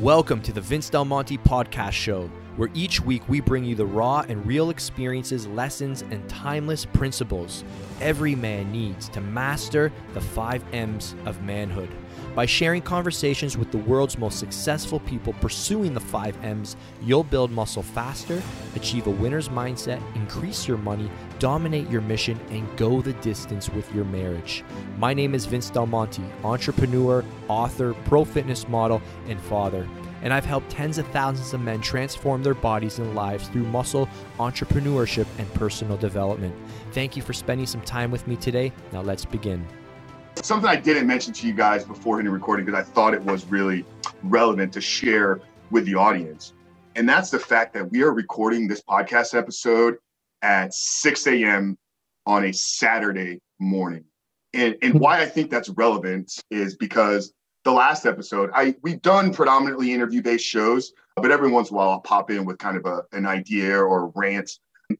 Welcome to the Vince Del Monte Podcast Show, where each week we bring you the raw and real experiences, lessons, and timeless principles every man needs to master the five M's of manhood. By sharing conversations with the world's most successful people pursuing the five M's, you'll build muscle faster, achieve a winner's mindset, increase your money, dominate your mission, and go the distance with your marriage. My name is Vince Del Monte, entrepreneur, author, pro fitness model, and father. And I've helped tens of thousands of men transform their bodies and lives through muscle, entrepreneurship, and personal development. Thank you for spending some time with me today. Now let's begin. Something I didn't mention to you guys before hitting recording because I thought it was really relevant to share with the audience. And that's the fact that we are recording this podcast episode at 6 a.m. on a Saturday morning. And, and why I think that's relevant is because the last episode, I we've done predominantly interview-based shows, but every once in a while I'll pop in with kind of a, an idea or a rant.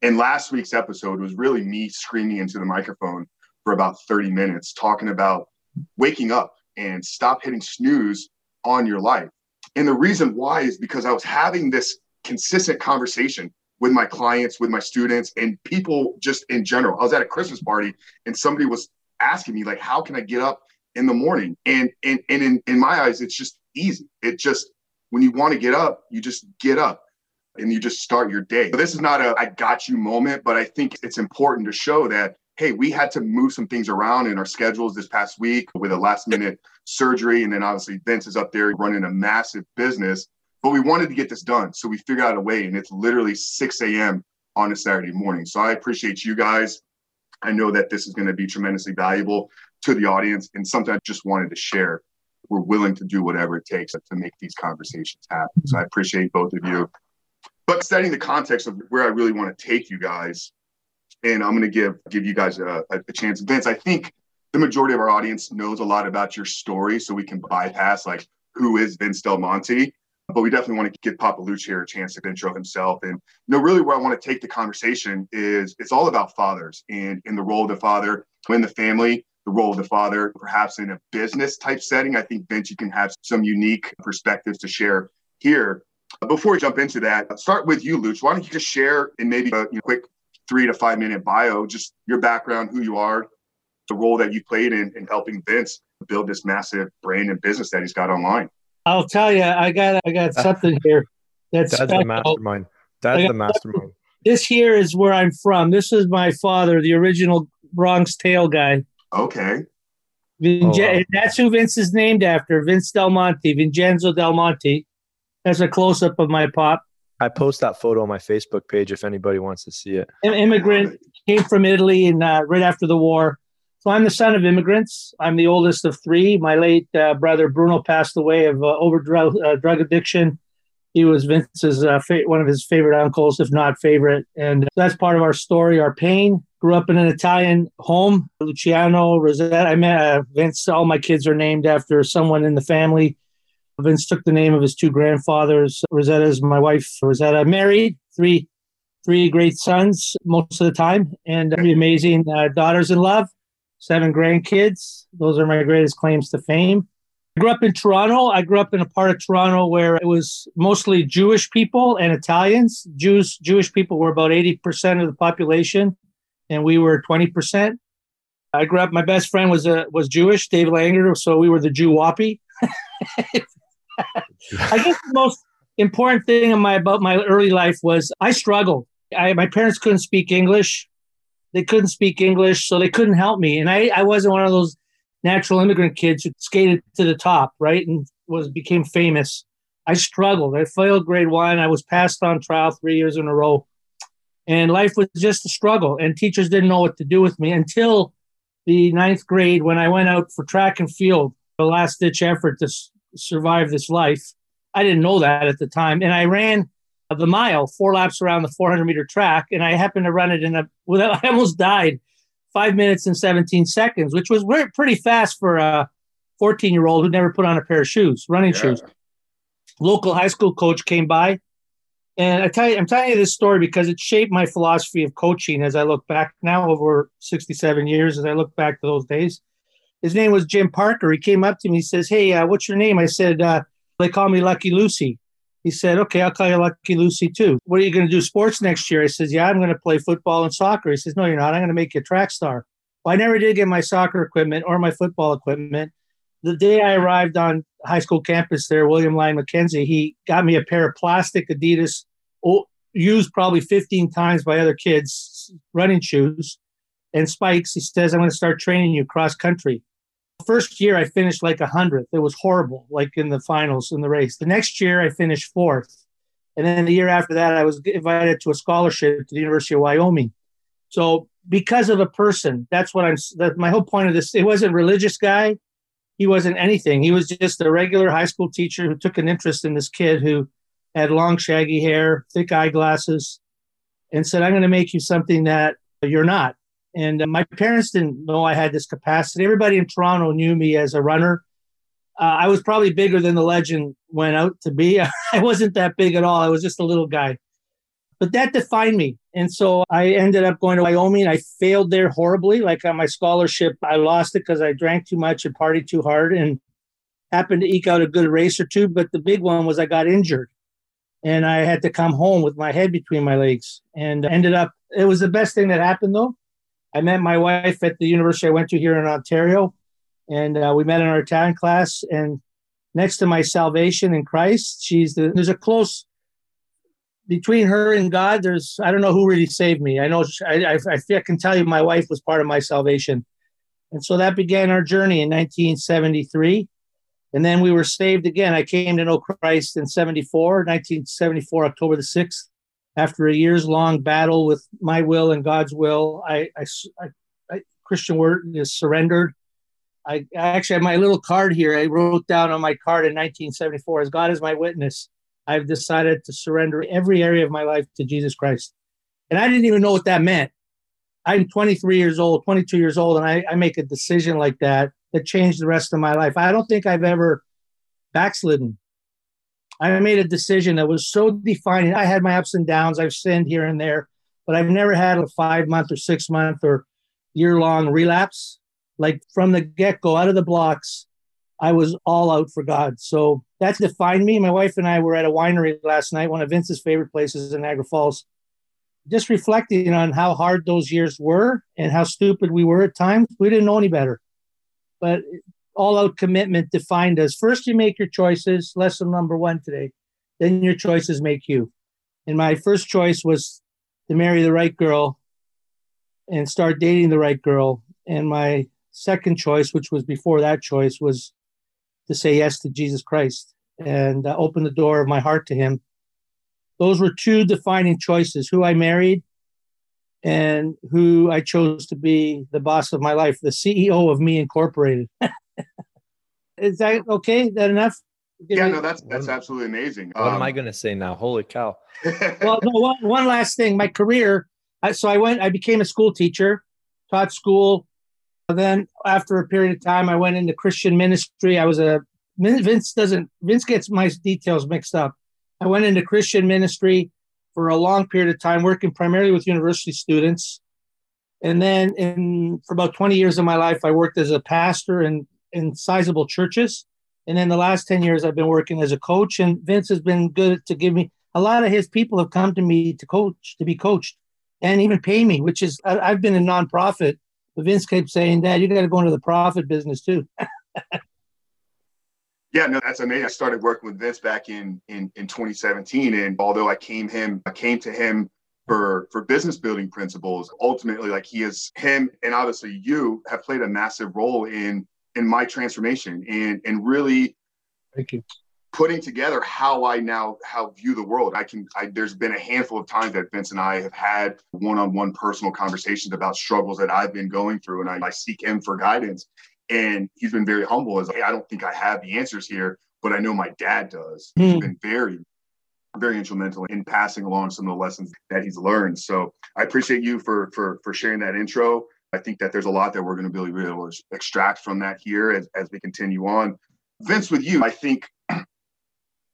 And last week's episode was really me screaming into the microphone for about 30 minutes talking about waking up and stop hitting snooze on your life. And the reason why is because I was having this consistent conversation with my clients, with my students, and people just in general. I was at a Christmas party and somebody was asking me, like, how can I get up in the morning? And and and in, in my eyes, it's just easy. It just when you want to get up, you just get up and you just start your day. So this is not a I got you moment, but I think it's important to show that hey, we had to move some things around in our schedules this past week with a last minute surgery. And then obviously Vince is up there running a massive business, but we wanted to get this done. So we figured out a way and it's literally 6 a.m. on a Saturday morning. So I appreciate you guys. I know that this is going to be tremendously valuable to the audience and something I just wanted to share. We're willing to do whatever it takes to make these conversations happen. So I appreciate both of you. But setting the context of where I really want to take you guys and I'm going to give give you guys a, a, chance. Vince, I think the majority of our audience knows a lot about your story, so we can bypass like who is Vince Del Monte. But we definitely want to give Papa Luch here a chance to intro himself. And you know, really where I want to take the conversation is it's all about fathers and in the role of the father in the family, the role of the father, perhaps in a business type setting. I think Vince, you can have some unique perspectives to share here. Before we jump into that, start with you, Luch. Why don't you just share in maybe a you know, quick three to five minute bio, just your background, who you are, the role that you played in, in helping Vince build this massive brand and business that he's got online. I'll tell you, I got I got something here. That's, that's the mastermind. That's the mastermind. This here is where I'm from. This is my father, the original Bronx Tale guy. Okay. Vinge- oh, wow. That's who Vince is named after, Vince Del Monte, Vincenzo Del Monte. That's a close up of my pop. I post that photo on my Facebook page if anybody wants to see it. An immigrant came from Italy and uh, right after the war. So I'm the son of immigrants. I'm the oldest of three. My late uh, brother Bruno passed away of uh, overdrug uh, drug addiction. He was Vince's uh, fa- one of his favorite uncles, if not favorite, and that's part of our story. Our pain. Grew up in an Italian home. Luciano Rosetta. I met uh, Vince. All my kids are named after someone in the family. Vince took the name of his two grandfathers. Rosetta is my wife. Rosetta married, three three great sons most of the time, and three amazing uh, daughters in love, seven grandkids. Those are my greatest claims to fame. I grew up in Toronto. I grew up in a part of Toronto where it was mostly Jewish people and Italians. Jews, Jewish people were about 80% of the population, and we were 20%. I grew up, my best friend was a, was Jewish, Dave Langer, so we were the Jew Wappy. I guess the most important thing in my about my early life was I struggled. I, my parents couldn't speak English. They couldn't speak English, so they couldn't help me. And I, I wasn't one of those natural immigrant kids who skated to the top, right? And was became famous. I struggled. I failed grade one. I was passed on trial three years in a row. And life was just a struggle. And teachers didn't know what to do with me until the ninth grade when I went out for track and field, the last ditch effort to survive this life. I didn't know that at the time. And I ran the mile, four laps around the 400 meter track, and I happened to run it in a, without, I almost died, five minutes and 17 seconds, which was pretty fast for a 14 year old who never put on a pair of shoes, running yeah. shoes. Local high school coach came by. And I tell you, I'm telling you this story because it shaped my philosophy of coaching as I look back now over 67 years, as I look back to those days his name was Jim Parker. He came up to me. He says, "Hey, uh, what's your name?" I said, uh, They call me Lucky Lucy. He said, Okay, I'll call you Lucky Lucy too. What are you going to do sports next year? I says, Yeah, I'm going to play football and soccer. He says, No, you're not. I'm going to make you a track star. Well, I never did get my soccer equipment or my football equipment. The day I arrived on high school campus there, William Lyon Mackenzie, he got me a pair of plastic Adidas, used probably 15 times by other kids, running shoes and spikes. He says, I'm going to start training you cross country. First year, I finished like a hundredth. It was horrible, like in the finals in the race. The next year, I finished fourth. And then the year after that, I was invited to a scholarship to the University of Wyoming. So, because of a person, that's what I'm, that my whole point of this, it wasn't religious guy. He wasn't anything. He was just a regular high school teacher who took an interest in this kid who had long, shaggy hair, thick eyeglasses, and said, I'm going to make you something that you're not. And uh, my parents didn't know I had this capacity. Everybody in Toronto knew me as a runner. Uh, I was probably bigger than the legend went out to be. I wasn't that big at all. I was just a little guy. But that defined me. And so I ended up going to Wyoming. I failed there horribly. Like on my scholarship, I lost it because I drank too much and partied too hard and happened to eke out a good race or two. But the big one was I got injured and I had to come home with my head between my legs and ended up, it was the best thing that happened though I met my wife at the university I went to here in Ontario, and uh, we met in our Italian class. And next to my salvation in Christ, she's the, there's a close between her and God. There's I don't know who really saved me. I know I, I, I, can tell you my wife was part of my salvation, and so that began our journey in 1973. And then we were saved again. I came to know Christ in 74, 1974, October the 6th after a years long battle with my will and God's will, I, I, I, I Christian word is surrendered. I, I actually have my little card here. I wrote down on my card in 1974 as God is my witness. I've decided to surrender every area of my life to Jesus Christ. And I didn't even know what that meant. I'm 23 years old, 22 years old, and I, I make a decision like that that changed the rest of my life. I don't think I've ever backslidden. I made a decision that was so defining. I had my ups and downs. I've sinned here and there, but I've never had a five month or six month or year long relapse. Like from the get go, out of the blocks, I was all out for God. So that defined me. My wife and I were at a winery last night, one of Vince's favorite places in Niagara Falls, just reflecting on how hard those years were and how stupid we were at times. We didn't know any better. But all out commitment defined us. first you make your choices, lesson number one today, then your choices make you. And my first choice was to marry the right girl and start dating the right girl. And my second choice, which was before that choice, was to say yes to Jesus Christ and uh, open the door of my heart to Him. Those were two defining choices who I married and who I chose to be the boss of my life, the CEO of Me Incorporated. Is that okay? Is that enough? Give yeah, me... no, that's that's absolutely amazing. What um, am I going to say now? Holy cow! well, no, one, one last thing. My career. I, so I went. I became a school teacher, taught school. Then after a period of time, I went into Christian ministry. I was a Vince doesn't Vince gets my details mixed up. I went into Christian ministry for a long period of time, working primarily with university students. And then in for about 20 years of my life, I worked as a pastor in, in sizable churches. And then the last 10 years, I've been working as a coach, and Vince has been good to give me a lot of his people have come to me to coach, to be coached, and even pay me, which is, I, have been a nonprofit. But Vince kept saying, Dad, you got to go into the profit business too. Yeah, no, that's amazing. I started working with Vince back in, in in 2017, and although I came him, I came to him for for business building principles. Ultimately, like he is him, and obviously you have played a massive role in in my transformation and and really thank you putting together how I now how view the world. I can I, there's been a handful of times that Vince and I have had one-on-one personal conversations about struggles that I've been going through, and I, I seek him for guidance. And he's been very humble as hey, I don't think I have the answers here, but I know my dad does. Mm. He's hmm. been very very instrumental in passing along some of the lessons that he's learned. So I appreciate you for for for sharing that intro. I think that there's a lot that we're going to be able to extract from that here as, as we continue on. Vince, with you, I think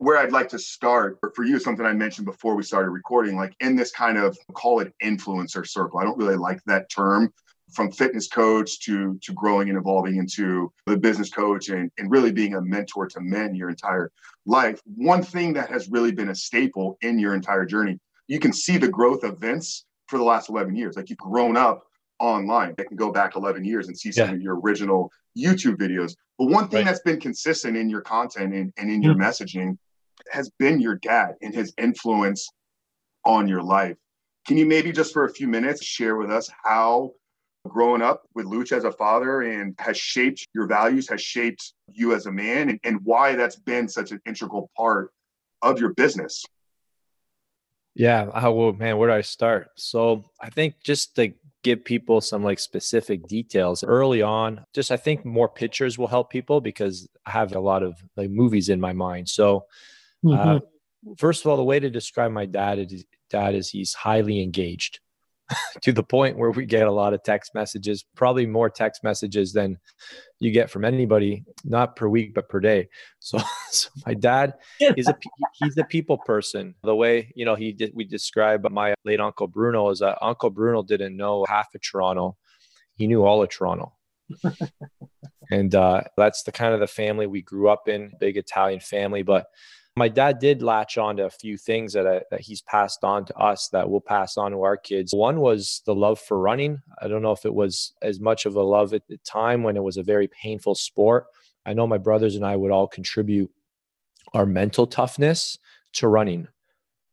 where I'd like to start for you is something I mentioned before we started recording, like in this kind of call it influencer circle. I don't really like that term from fitness coach to to growing and evolving into the business coach and, and really being a mentor to men your entire life one thing that has really been a staple in your entire journey you can see the growth of vince for the last 11 years like you've grown up online i can go back 11 years and see some yeah. of your original youtube videos but one thing right. that's been consistent in your content and, and in your mm-hmm. messaging has been your dad and his influence on your life can you maybe just for a few minutes share with us how growing up with Luch as a father and has shaped your values, has shaped you as a man, and, and why that's been such an integral part of your business. Yeah, I will, man. Where do I start? So I think just to give people some like specific details early on, just I think more pictures will help people because I have a lot of like movies in my mind. So, mm-hmm. uh, first of all, the way to describe my dad is dad is he's highly engaged. to the point where we get a lot of text messages, probably more text messages than you get from anybody, not per week, but per day. So, so my dad is a, he's a people person. The way, you know, he did, we describe my late uncle Bruno as a uncle Bruno didn't know half of Toronto. He knew all of Toronto. and uh, that's the kind of the family we grew up in, big Italian family. But my dad did latch on to a few things that, I, that he's passed on to us that we'll pass on to our kids. One was the love for running. I don't know if it was as much of a love at the time when it was a very painful sport. I know my brothers and I would all contribute our mental toughness to running.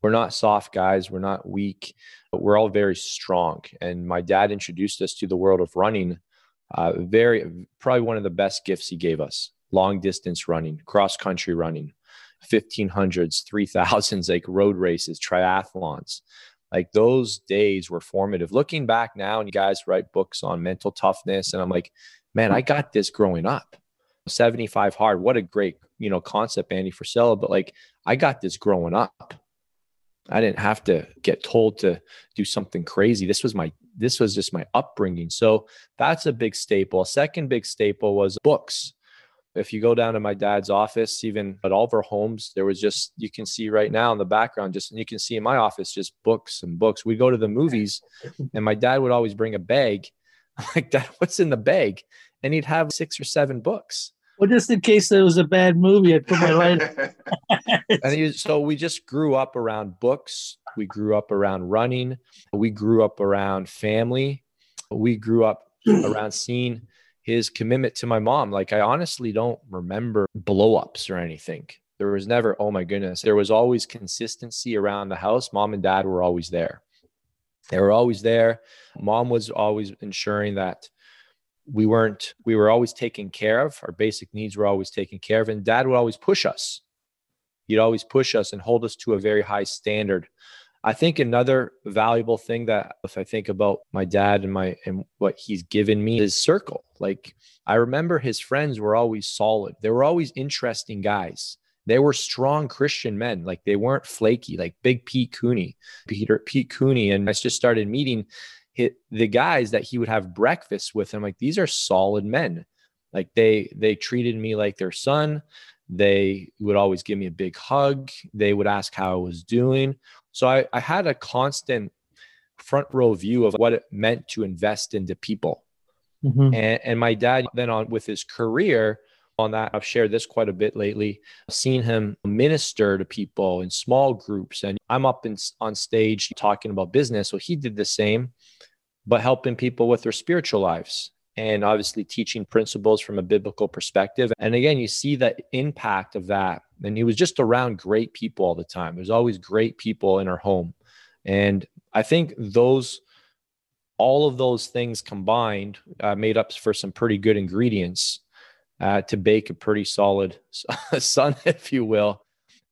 We're not soft guys, we're not weak, but we're all very strong. And my dad introduced us to the world of running. Uh, very, probably one of the best gifts he gave us long distance running, cross country running 1500s, 3000s, like road races, triathlons. Like those days were formative. Looking back now, and you guys write books on mental toughness, and I'm like, man, I got this growing up. 75 hard. What a great, you know, concept, Andy Frisella. But like, I got this growing up. I didn't have to get told to do something crazy. This was my, this was just my upbringing. So that's a big staple. A second big staple was books. If you go down to my dad's office, even at all of our homes, there was just, you can see right now in the background, just, and you can see in my office, just books and books. We go to the movies and my dad would always bring a bag. I'm like, Dad, what's in the bag? And he'd have six or seven books. Well, just in case there was a bad movie, I put my light. and he, so we just grew up around books. We grew up around running. We grew up around family. We grew up around seeing his commitment to my mom. Like I honestly don't remember blowups or anything. There was never, oh my goodness. There was always consistency around the house. Mom and dad were always there. They were always there. Mom was always ensuring that we weren't, we were always taken care of. Our basic needs were always taken care of. And dad would always push us. He'd always push us and hold us to a very high standard I think another valuable thing that if I think about my dad and my and what he's given me is circle. Like I remember his friends were always solid. They were always interesting guys. They were strong Christian men. Like they weren't flaky, like big Pete Cooney, Peter Pete Cooney. And I just started meeting the guys that he would have breakfast with. I'm like, these are solid men. Like they they treated me like their son. They would always give me a big hug. They would ask how I was doing. So I, I had a constant front row view of what it meant to invest into people. Mm-hmm. And, and my dad, then on with his career, on that, I've shared this quite a bit lately. I've seen him minister to people in small groups, and I'm up in, on stage talking about business. So he did the same, but helping people with their spiritual lives and obviously teaching principles from a biblical perspective. And again, you see the impact of that. And he was just around great people all the time. There's always great people in our home. And I think those, all of those things combined, uh, made up for some pretty good ingredients uh, to bake a pretty solid son, if you will.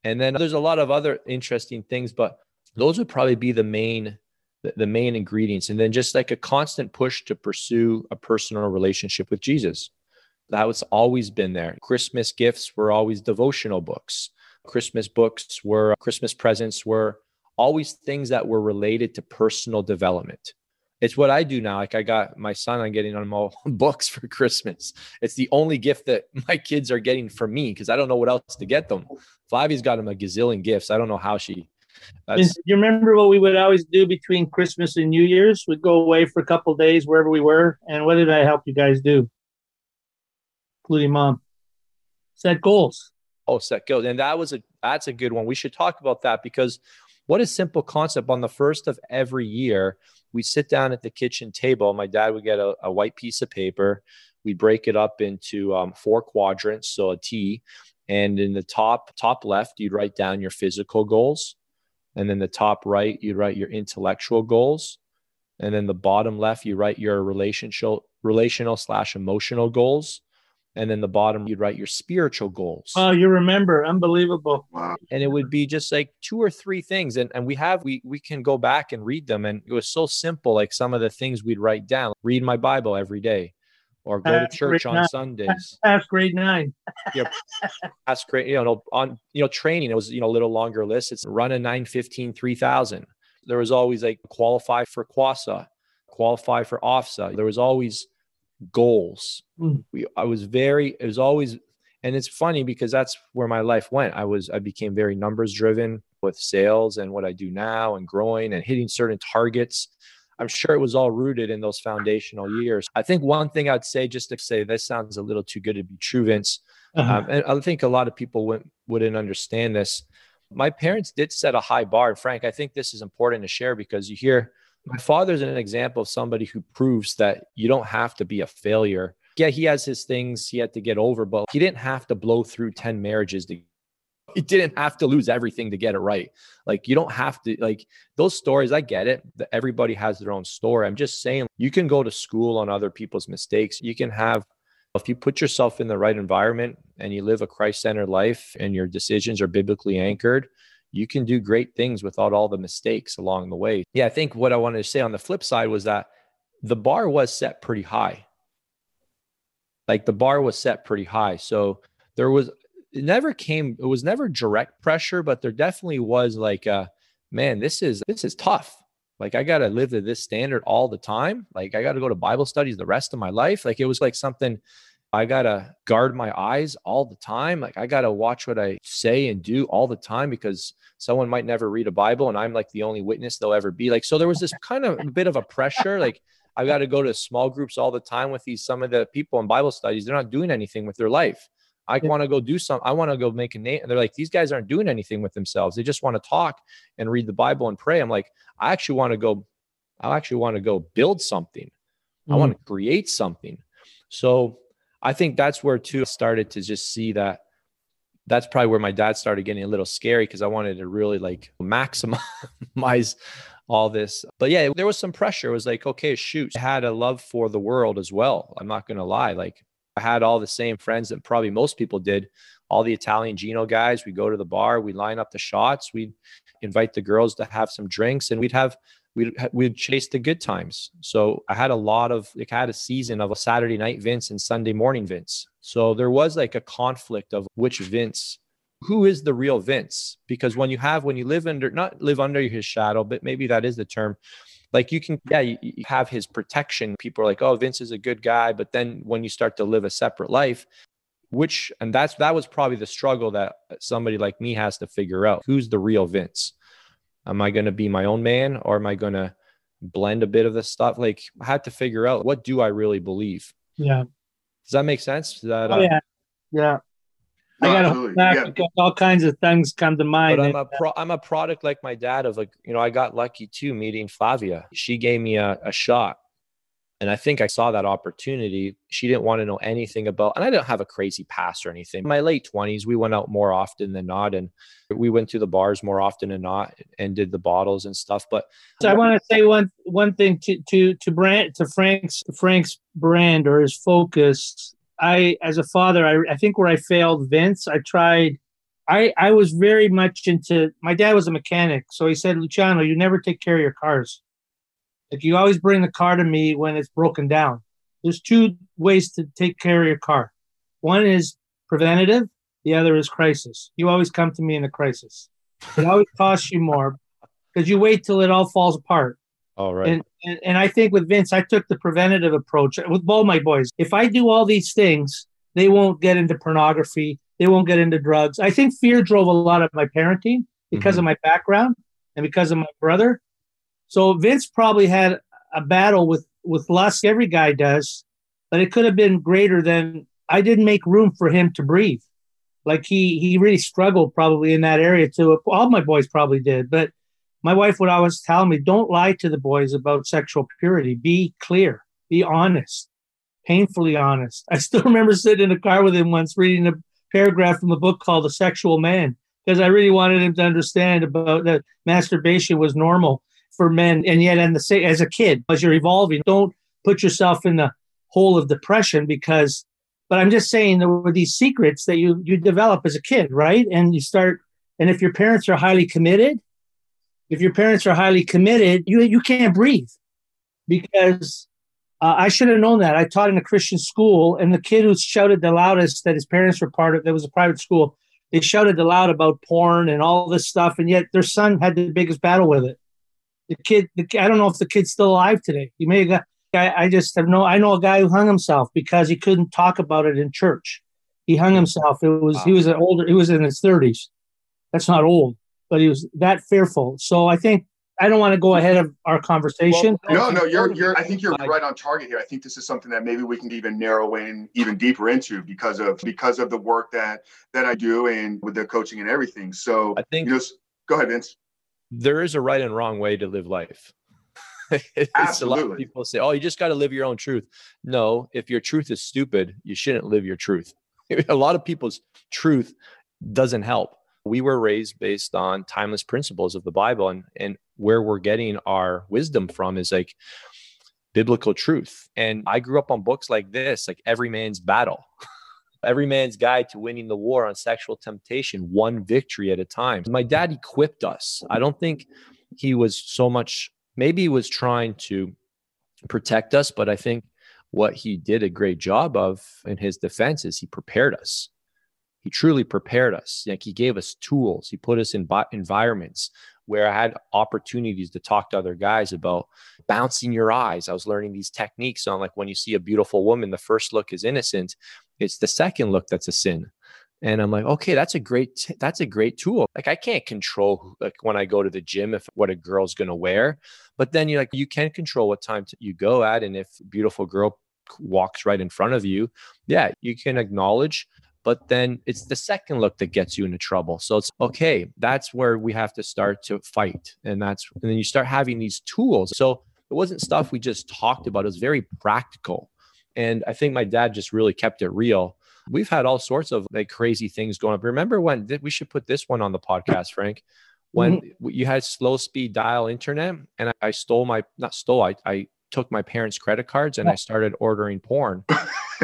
And then there's a lot of other interesting things, but those would probably be the main the, the main ingredients. And then just like a constant push to pursue a personal relationship with Jesus. That was always been there. Christmas gifts were always devotional books. Christmas books were Christmas presents were always things that were related to personal development. It's what I do now. Like I got my son, I'm getting on all books for Christmas. It's the only gift that my kids are getting from me because I don't know what else to get them. Flavia's got him a gazillion gifts. I don't know how she That's, you remember what we would always do between Christmas and New Year's? We'd go away for a couple days wherever we were. And what did I help you guys do? Including mom. Set goals. Oh, set goals. And that was a that's a good one. We should talk about that because what a simple concept. On the first of every year, we sit down at the kitchen table. My dad would get a, a white piece of paper. We break it up into um, four quadrants, so a T. And in the top top left, you'd write down your physical goals and then the top right you write your intellectual goals. And then the bottom left you write your relational relational slash emotional goals. And then the bottom you'd write your spiritual goals. Oh you remember. Unbelievable. Wow. and it would be just like two or three things. And, and we have we we can go back and read them. And it was so simple like some of the things we'd write down. Read my bible every day or go to church on sundays past grade nine that's great. You know, on you know, training, it was you know a little longer list. It's run a 915 3000. There was always like qualify for COSSA, qualify for OFSAA. There was always goals. Mm. We I was very, it was always and it's funny because that's where my life went. I was I became very numbers driven with sales and what I do now and growing and hitting certain targets. I'm sure it was all rooted in those foundational years. I think one thing I'd say, just to say this sounds a little too good to be true, Vince, Uh-huh. um, and I think a lot of people wouldn't, wouldn't understand this. My parents did set a high bar. And Frank, I think this is important to share because you hear my father's an example of somebody who proves that you don't have to be a failure. Yeah, he has his things he had to get over, but he didn't have to blow through 10 marriages to he didn't have to lose everything to get it right. Like you don't have to like those stories. I get it. that Everybody has their own story. I'm just saying you can go to school on other people's mistakes. You can have if you put yourself in the right environment and you live a Christ-centered life and your decisions are biblically anchored, you can do great things without all the mistakes along the way. Yeah, I think what I wanted to say on the flip side was that the bar was set pretty high. Like the bar was set pretty high. So there was it never came it was never direct pressure, but there definitely was like a man, this is this is tough. Like I got to live to this standard all the time. Like I got to go to Bible studies the rest of my life. Like it was like something I got to guard my eyes all the time. Like I got to watch what I say and do all the time because someone might never read a Bible and I'm like the only witness they'll ever be. Like so there was this kind of a bit of a pressure like I got to go to small groups all the time with these some of the people in Bible studies. They're not doing anything with their life. I want to go do something. I want to go make a name. And they're like, these guys aren't doing anything with themselves. They just want to talk and read the Bible and pray. I'm like, I actually want to go. I actually want to go build something. I Mm. want to create something. So I think that's where too I started to just see that. That's probably where my dad started getting a little scary because I wanted to really like maximize all this. But yeah, there was some pressure. It was like, okay, shoot, I had a love for the world as well. I'm not going to lie. Like I had all the same friends that probably most people did. All the Italian Gino guys, we go to the bar, we line up the shots, we'd invite the girls to have some drinks, and we'd have we'd we'd chase the good times. So I had a lot of like I had a season of a Saturday night Vince and Sunday morning Vince. So there was like a conflict of which Vince who is the real Vince? Because when you have when you live under not live under his shadow, but maybe that is the term. Like you can, yeah, you, you have his protection. People are like, oh, Vince is a good guy. But then when you start to live a separate life, which and that's that was probably the struggle that somebody like me has to figure out. Who's the real Vince? Am I going to be my own man or am I going to blend a bit of this stuff? Like I had to figure out what do I really believe. Yeah. Does that make sense? That, Oh uh, yeah. Yeah. No, I got absolutely. Yeah. all kinds of things come to mind. but I'm a uh, pro, I'm a product like my dad of like you know I got lucky too meeting Flavia. She gave me a, a shot, and I think I saw that opportunity. She didn't want to know anything about, and I didn't have a crazy past or anything. In my late twenties, we went out more often than not, and we went to the bars more often than not, and did the bottles and stuff. But So I want to say one one thing to to to brand to Frank's Frank's brand or his focus. I as a father, I I think where I failed Vince, I tried. I I was very much into. My dad was a mechanic, so he said, Luciano, you never take care of your cars. Like you always bring the car to me when it's broken down. There's two ways to take care of your car. One is preventative. The other is crisis. You always come to me in a crisis. It always costs you more because you wait till it all falls apart. all right, And, and and I think with Vince, I took the preventative approach with all my boys. If I do all these things, they won't get into pornography. They won't get into drugs. I think fear drove a lot of my parenting because mm-hmm. of my background. and because of my brother. So Vince probably had a battle with with lust. Every guy does, but it could have been greater than I didn't make room for him to breathe. Like he he really struggled probably in that area too. All my boys probably did, but my wife would always tell me, "Don't lie to the boys about sexual purity. Be clear. Be honest. Painfully honest." I still remember sitting in a car with him once reading a paragraph from a book called The Sexual Man because I really wanted him to understand about that masturbation was normal for men, and yet, and the as a kid, as you're evolving, don't put yourself in the hole of depression because but I'm just saying there were these secrets that you you develop as a kid, right? And you start, and if your parents are highly committed, if your parents are highly committed, you you can't breathe because uh, I should have known that. I taught in a Christian school, and the kid who shouted the loudest that his parents were part of, that was a private school, they shouted the loud about porn and all this stuff, and yet their son had the biggest battle with it. The kid, the, I don't know if the kid's still alive today. He may have got I, I just have no. I know a guy who hung himself because he couldn't talk about it in church. He hung himself. It was wow. he was an older. He was in his thirties. That's not old, but he was that fearful. So I think I don't want to go ahead of our conversation. Well, no, no, you're, you're. I think you're right on target here. I think this is something that maybe we can even narrow in even deeper into because of because of the work that that I do and with the coaching and everything. So I think. You know, go ahead, Vince. There is a right and wrong way to live life. it's a lot of people say, "Oh, you just got to live your own truth." No, if your truth is stupid, you shouldn't live your truth. a lot of people's truth doesn't help. We were raised based on timeless principles of the Bible, and and where we're getting our wisdom from is like biblical truth. And I grew up on books like this, like Every Man's Battle. Every Man's Guide to Winning the War on Sexual Temptation, one victory at a time. My dad equipped us. I don't think he was so much maybe he was trying to protect us, but I think what he did a great job of in his defense is he prepared us. He truly prepared us. Like he gave us tools. He put us in environments where I had opportunities to talk to other guys about bouncing your eyes. I was learning these techniques on like when you see a beautiful woman, the first look is innocent. It's the second look that's a sin and i'm like okay that's a great that's a great tool like i can't control like when i go to the gym if what a girl's going to wear but then you like you can control what time you go at and if beautiful girl walks right in front of you yeah you can acknowledge but then it's the second look that gets you into trouble so it's okay that's where we have to start to fight and that's and then you start having these tools so it wasn't stuff we just talked about it was very practical and i think my dad just really kept it real we've had all sorts of like crazy things going up. Remember when th- we should put this one on the podcast, Frank? When mm-hmm. you had slow speed dial internet, and I, I stole my not stole, I, I took my parents' credit cards and I started ordering porn.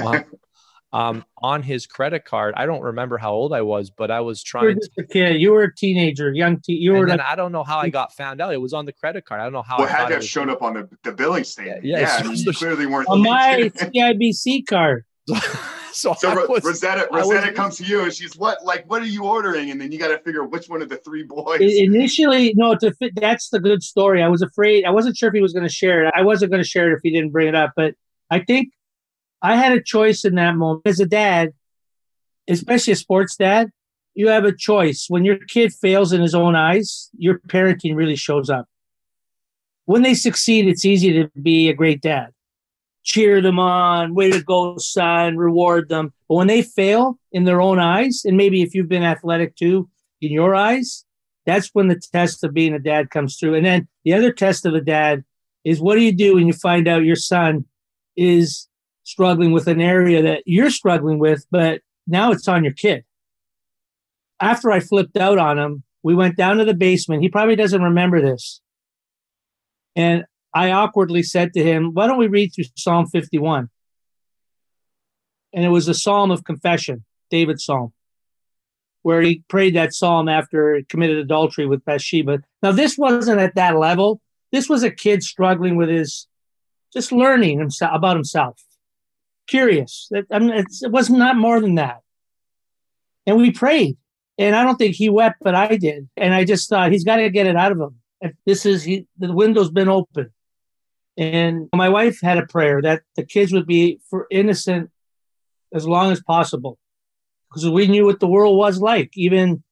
um, on his credit card. I don't remember how old I was, but I was trying. You were just a kid. You were a teenager, young teen. You were. Like, I don't know how I got found out. It was on the credit card. I don't know how. Well, it had to have shown up on the, the billing statement. Yeah, yeah, yeah so, you clearly weren't. On my CIBC card. so, so was, Rosetta Rosetta was, comes to you and she's what like what are you ordering? And then you got to figure which one of the three boys. Initially, no, to fit that's the good story. I was afraid. I wasn't sure if he was going to share it. I wasn't going to share it if he didn't bring it up. But I think I had a choice in that moment as a dad, especially a sports dad. You have a choice. When your kid fails in his own eyes, your parenting really shows up. When they succeed, it's easy to be a great dad cheer them on, way to go, son, reward them. But when they fail in their own eyes, and maybe if you've been athletic too, in your eyes, that's when the test of being a dad comes through. And then the other test of a dad is what do you do when you find out your son is struggling with an area that you're struggling with, but now it's on your kid. After I flipped out on him, we went down to the basement. He probably doesn't remember this. And I awkwardly said to him, Why don't we read through Psalm 51? And it was a psalm of confession, David's psalm, where he prayed that psalm after he committed adultery with Bathsheba. Now, this wasn't at that level. This was a kid struggling with his, just learning himself about himself, curious. I mean, it was not more than that. And we prayed. And I don't think he wept, but I did. And I just thought he's got to get it out of him. If this is he, the window's been open. And my wife had a prayer that the kids would be for innocent as long as possible because we knew what the world was like. Even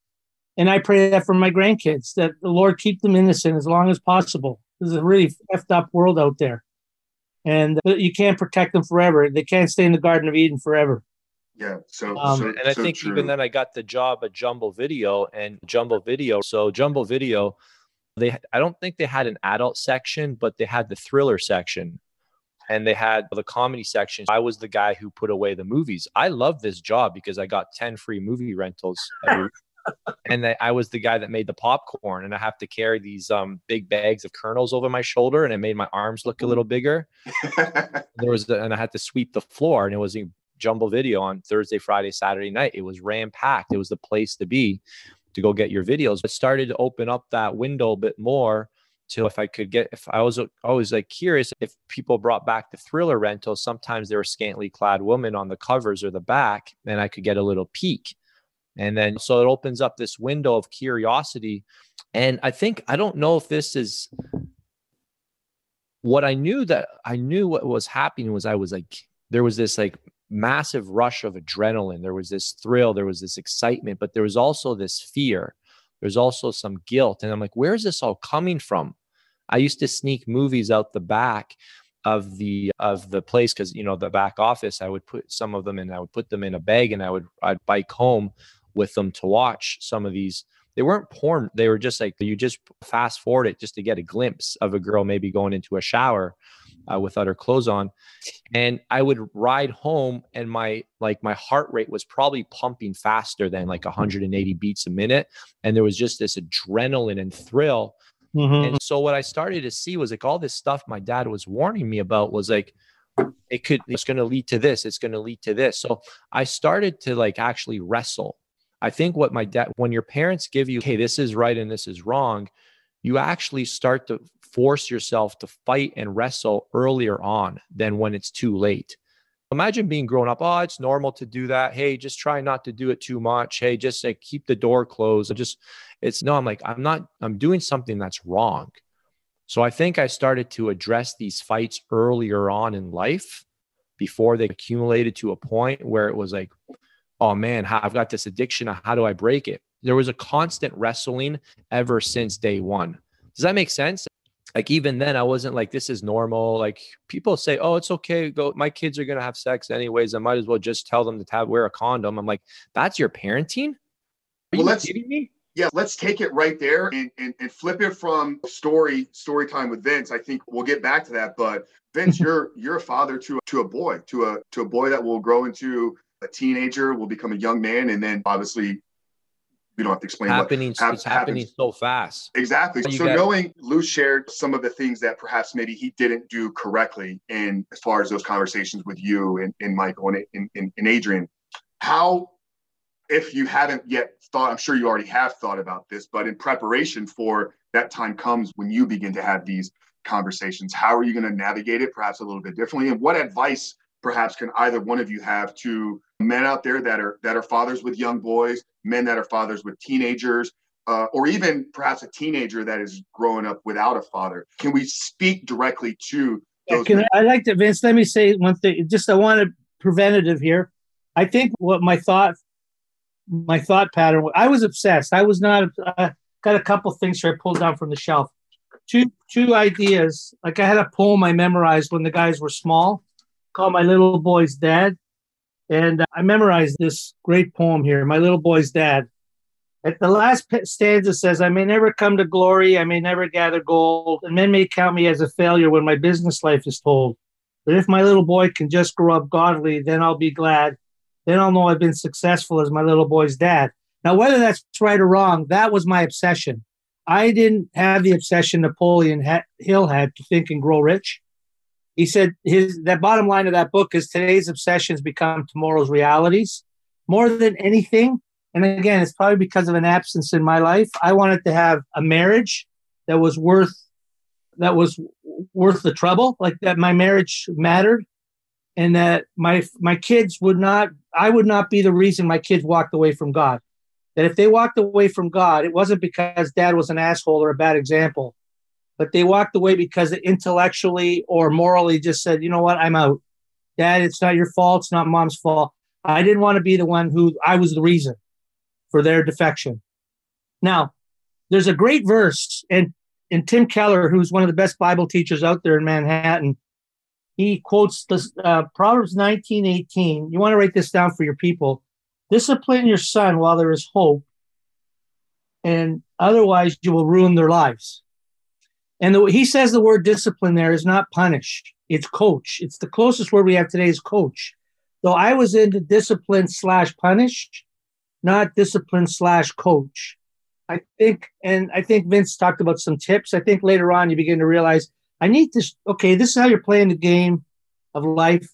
And I pray that for my grandkids, that the Lord keep them innocent as long as possible. There's a really effed up world out there. And you can't protect them forever. They can't stay in the Garden of Eden forever. Yeah. So, um, so and I so think true. even then I got the job at Jumbo Video and Jumbo Video. So Jumbo Video, they I don't think they had an adult section, but they had the thriller section and they had the comedy section. I was the guy who put away the movies. I love this job because I got 10 free movie rentals and I was the guy that made the popcorn and I have to carry these um, big bags of kernels over my shoulder and it made my arms look a little bigger. there was the, and I had to sweep the floor and it was a jumbo video on Thursday, Friday, Saturday night. It was ram packed. It was the place to be to go get your videos. It started to open up that window a bit more to if I could get if I was always like curious if people brought back the thriller rentals, sometimes there were scantily clad women on the covers or the back, and I could get a little peek. And then so it opens up this window of curiosity. And I think I don't know if this is what I knew that I knew what was happening was I was like there was this like massive rush of adrenaline. There was this thrill, there was this excitement, but there was also this fear. There's also some guilt. And I'm like, where's this all coming from? I used to sneak movies out the back of the of the place because you know the back office. I would put some of them and I would put them in a bag and I would I'd bike home with them to watch some of these. They weren't porn. They were just like you just fast forward it just to get a glimpse of a girl maybe going into a shower uh, without her clothes on and i would ride home and my like my heart rate was probably pumping faster than like 180 beats a minute and there was just this adrenaline and thrill Mm-hmm. And so what I started to see was like all this stuff my dad was warning me about was like it could it's going to lead to this, it's going to lead to this. So I started to like actually wrestle. I think what my dad when your parents give you, "Hey, this is right and this is wrong," you actually start to force yourself to fight and wrestle earlier on than when it's too late. Imagine being grown up. Oh, it's normal to do that. Hey, just try not to do it too much. Hey, just like keep the door closed. Just it's no, I'm like, I'm not, I'm doing something that's wrong. So I think I started to address these fights earlier on in life before they accumulated to a point where it was like, oh man, I've got this addiction. How do I break it? There was a constant wrestling ever since day one. Does that make sense? Like even then, I wasn't like this is normal. Like people say, "Oh, it's okay. Go. My kids are gonna have sex anyways. I might as well just tell them to have wear a condom." I'm like, "That's your parenting? Are well, you let's, kidding me?" yeah, let's take it right there and, and, and flip it from story story time with Vince. I think we'll get back to that. But Vince, you're you're a father to to a boy, to a to a boy that will grow into a teenager, will become a young man, and then obviously we don't have to explain happening. What ha- it's happening so fast. Exactly. So, so knowing Luch shared some of the things that perhaps maybe he didn't do correctly in as far as those conversations with you and, and Michael and, and, and Adrian, how if you haven't yet thought, I'm sure you already have thought about this, but in preparation for that time comes when you begin to have these conversations, how are you going to navigate it perhaps a little bit differently? And what advice perhaps can either one of you have to men out there that are that are fathers with young boys, men that are fathers with teenagers, uh, or even perhaps a teenager that is growing up without a father? Can we speak directly to those? Yeah, I, I like to, Vince, let me say one thing. Just I want to preventative here. I think what my thought my thought pattern. I was obsessed. I was not. I got a couple things here I pulled down from the shelf. Two two ideas. Like I had a poem I memorized when the guys were small, called "My Little Boy's Dad," and I memorized this great poem here. My little boy's dad. At the last stanza says, "I may never come to glory. I may never gather gold, and men may count me as a failure when my business life is told." But if my little boy can just grow up godly, then I'll be glad Then I'll know I've been successful as my little boy's dad. Now, whether that's right or wrong, that was my obsession. I didn't have the obsession Napoleon Hill had to think and grow rich. He said his that bottom line of that book is today's obsessions become tomorrow's realities. More than anything, and again, it's probably because of an absence in my life. I wanted to have a marriage that was worth that was worth the trouble, like that my marriage mattered and that my my kids would not I would not be the reason my kids walked away from God. That if they walked away from God, it wasn't because dad was an asshole or a bad example, but they walked away because they intellectually or morally just said, you know what, I'm out. Dad, it's not your fault. It's not mom's fault. I didn't want to be the one who I was the reason for their defection. Now, there's a great verse, and and Tim Keller, who's one of the best Bible teachers out there in Manhattan, he quotes this uh, Proverbs 19:18. You want to write this down for your people. Discipline your son while there is hope, and otherwise you will ruin their lives. And the, he says the word discipline there is not punish; it's coach. It's the closest word we have today is coach. So I was into discipline slash punish, not discipline slash coach. I think, and I think Vince talked about some tips. I think later on you begin to realize I need to, okay, this is how you're playing the game of life.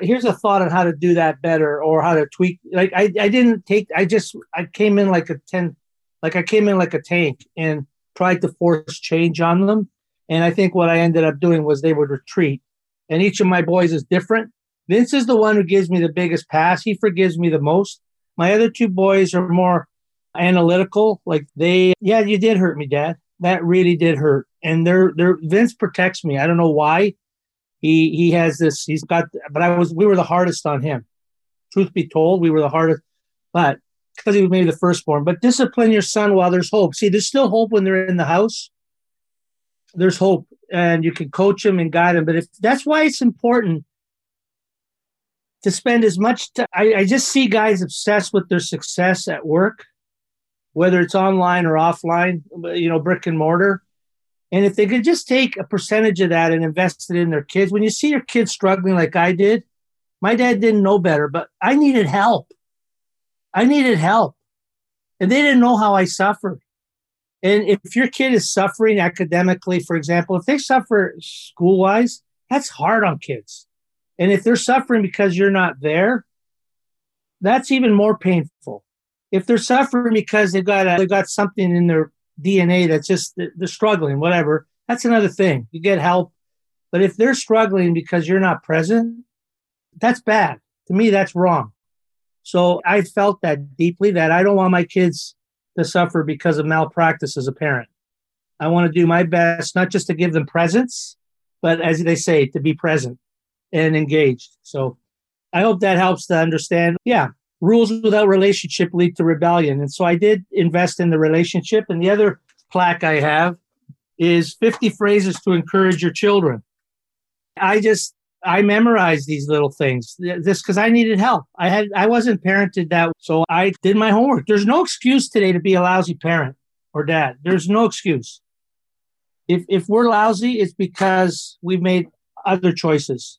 Here's a thought on how to do that better or how to tweak. Like I, I didn't take, I just, I came in like a 10, like I came in like a tank and tried to force change on them. And I think what I ended up doing was they would retreat. And each of my boys is different. Vince is the one who gives me the biggest pass. He forgives me the most. My other two boys are more analytical. Like they, yeah, you did hurt me, Dad. That really did hurt. And they're, they're Vince protects me. I don't know why. He he has this. He's got. But I was. We were the hardest on him. Truth be told, we were the hardest. But because he was maybe the firstborn. But discipline your son while there's hope. See, there's still hope when they're in the house. There's hope, and you can coach them and guide them. But if that's why it's important to spend as much time. I, I just see guys obsessed with their success at work whether it's online or offline, you know, brick and mortar. And if they could just take a percentage of that and invest it in their kids, when you see your kids struggling like I did, my dad didn't know better, but I needed help. I needed help. And they didn't know how I suffered. And if your kid is suffering academically, for example, if they suffer school wise, that's hard on kids. And if they're suffering because you're not there, that's even more painful if they're suffering because they've got a, they've got something in their DNA that's just they're struggling, whatever, that's another thing. You get help, but if they're struggling because you're not present, that's bad. To me, that's wrong. So I felt that deeply that I don't want my kids to suffer because of malpractice as a parent. I want to do my best, not just to give them presents, but as they say, to be present and engaged. So I hope that helps to understand. Yeah, rules without relationship lead to rebellion. And so I did invest in the relationship. And the other plaque I have is 50 phrases to encourage your children. I just, I memorized these little things This because I needed help. I had, I wasn't parented that. So I did my homework. There's no excuse today to be a lousy parent or dad. There's no excuse. If, if we're lousy, it's because we've made other choices.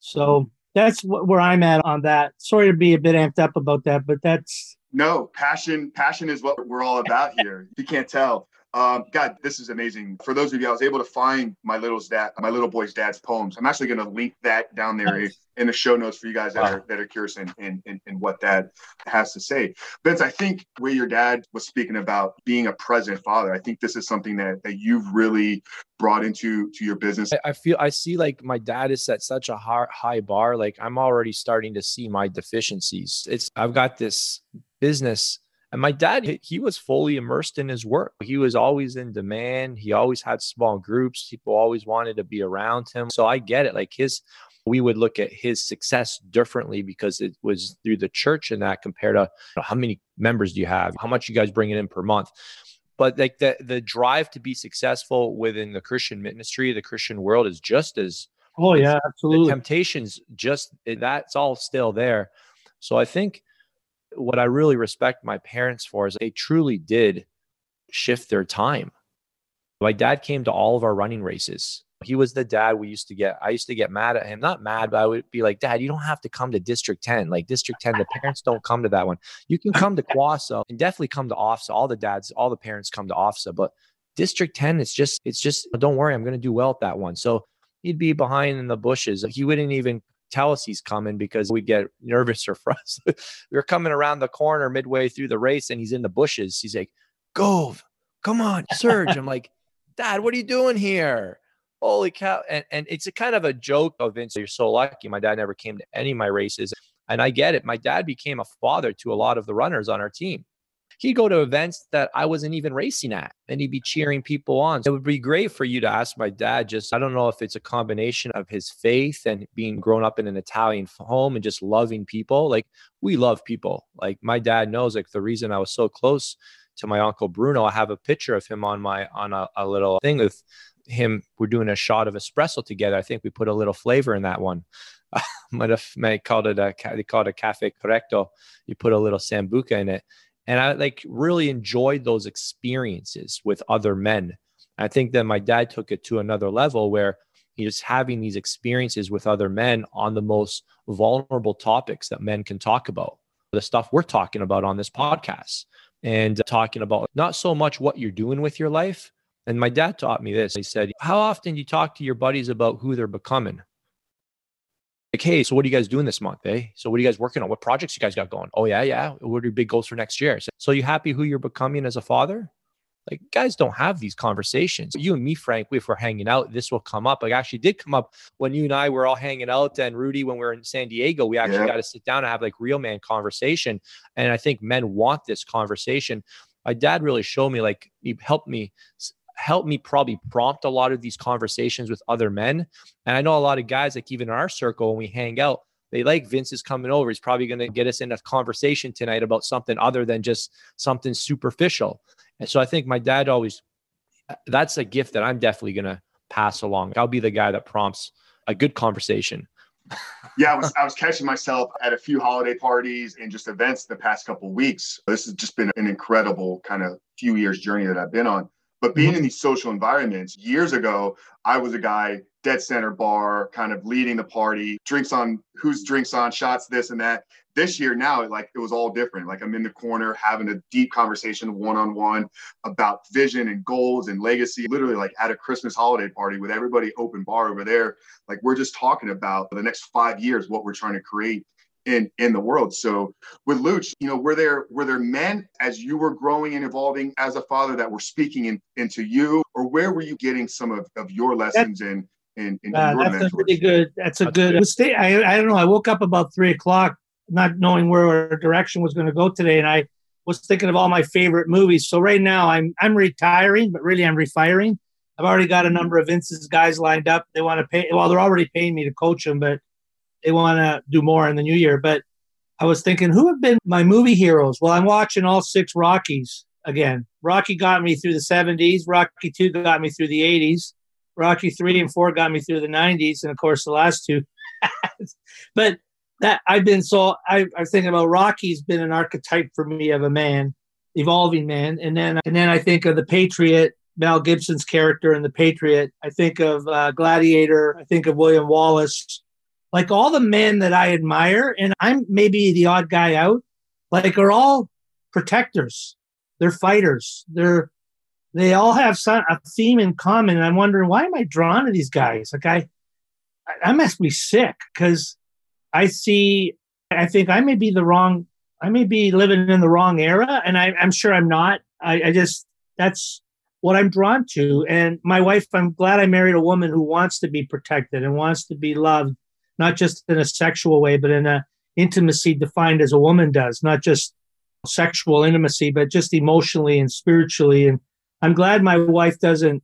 So that's where I'm at on that. Sorry to be a bit amped up about that, but that's no passion. Passion is what we're all about here. you can't tell. Um, God, this is amazing. For those of you, I was able to find my little dad, my little boy's dad's poems. I'm actually going to link that down there in the show notes for you guys that are that are curious in, in, in, in what that has to say. Vince, I think where your dad was speaking about being a present father, I think this is something that that you've really brought into to your business. I, I feel I see like my dad is set such a high, high bar. Like I'm already starting to see my deficiencies. It's I've got this business and my dad, he was fully immersed in his work. He was always in demand. He always had small groups. People always wanted to be around him. So I get it. Like his, we would look at his success differently because it was through the church and that compared to you know, how many members do you have? How much you guys bringing in per month? But like the, the drive to be successful within the Christian ministry, the Christian world is just as Oh yeah, absolutely. The temptations just that's all still there. So I think what I really respect my parents for is they truly did shift their time. My dad came to all of our running races. He was the dad we used to get. I used to get mad at him, not mad, but I would be like, Dad, you don't have to come to District 10. Like District 10, the parents don't come to that one. You can come to COSSA and definitely come to OFSAA. All the dads, all the parents come to OFSAA, but District 10, it's just, it's just, don't worry, I'm going to do well at that one. So he'd be behind in the bushes. He wouldn't even tell us he's coming because we get nervous or frustrated. we are coming around the corner midway through the race and he's in the bushes. He's like, Gove, come on, Serge. I'm like, Dad, what are you doing here? Holy cow. And, and it's a kind of a joke of Vince. You're so lucky. My dad never came to any of my races. And I get it. My dad became a father to a lot of the runners on our team he'd go to events that I wasn't even racing at and he'd be cheering people on. So it would be great for you to ask my dad just, I don't know if it's a combination of his faith and being grown up in an Italian home and just loving people. Like we love people. Like my dad knows like the reason I was so close to my uncle Bruno. I have a picture of him on my on a, a little thing with him. We're doing a shot of espresso together. I think we put a little flavor in that one. might have might called it a they called it a cafe correcto. You put a little sambuca in it, and I like really enjoyed those experiences with other men. I think that my dad took it to another level where he he's having these experiences with other men on the most vulnerable topics that men can talk about, the stuff we're talking about on this podcast, and talking about not so much what you're doing with your life. And my dad taught me this. He said, How often do you talk to your buddies about who they're becoming? Like, hey, so what are you guys doing this month? Eh? So what are you guys working on? What projects you guys got going? Oh, yeah, yeah. What are your big goals for next year? So, so you happy who you're becoming as a father? Like guys don't have these conversations. You and me, Frank, if we're hanging out, this will come up. Like actually did come up when you and I were all hanging out and Rudy, when we were in San Diego, we actually yeah. got to sit down and have like real man conversation. And I think men want this conversation. My dad really showed me like he helped me helped me probably prompt a lot of these conversations with other men. And I know a lot of guys, like even in our circle, when we hang out, they like Vince is coming over. He's probably going to get us in a conversation tonight about something other than just something superficial. And so I think my dad always, uh, that's a gift that I'm definitely going to pass along. I'll be the guy that prompts a good conversation. yeah, I was, I was catching myself at a few holiday parties and just events the past couple weeks. This has just been an incredible kind of few years journey that I've been on. But being mm-hmm. in these social environments, years ago, I was a guy dead center bar, kind of leading the party, drinks on who's drinks on, shots, this and that. This year now, like it was all different. Like I'm in the corner having a deep conversation one on one about vision and goals and legacy, literally like at a Christmas holiday party with everybody open bar over there. Like we're just talking about the next five years, what we're trying to create in in the world. So with Luch, you know, were there were there men as you were growing and evolving as a father that were speaking in, into you, or where were you getting some of, of your lessons in in, in uh, your That's a pretty good. That's a that's good. I I don't know. I woke up about three o'clock, not knowing where our direction was going to go today, and I was thinking of all my favorite movies. So right now I'm I'm retiring, but really I'm refiring. I've already got a number of Vince's guys lined up. They want to pay. Well, they're already paying me to coach them, but they want to do more in the new year. But I was thinking, who have been my movie heroes? Well, I'm watching all six Rockies again. Rocky got me through the 70s. Rocky 2 got me through the 80s. Rocky 3 and 4 got me through the 90s. And of course, the last two. but that I've been so I, I'm thinking about Rocky's been an archetype for me of a man, evolving man. And then and then I think of the Patriot, Mel Gibson's character in the Patriot. I think of uh, Gladiator. I think of William Wallace like all the men that I admire, and I'm maybe the odd guy out, like are all protectors. They're fighters. They're they all have some, a theme in common. And I'm wondering why am I drawn to these guys? Like I, I must be sick because I see. I think I may be the wrong. I may be living in the wrong era, and I, am sure I'm not. I, I just that's what I'm drawn to. And my wife, I'm glad I married a woman who wants to be protected and wants to be loved not just in a sexual way, but in a intimacy defined as a woman does, not just sexual intimacy, but just emotionally and spiritually. And I'm glad my wife doesn't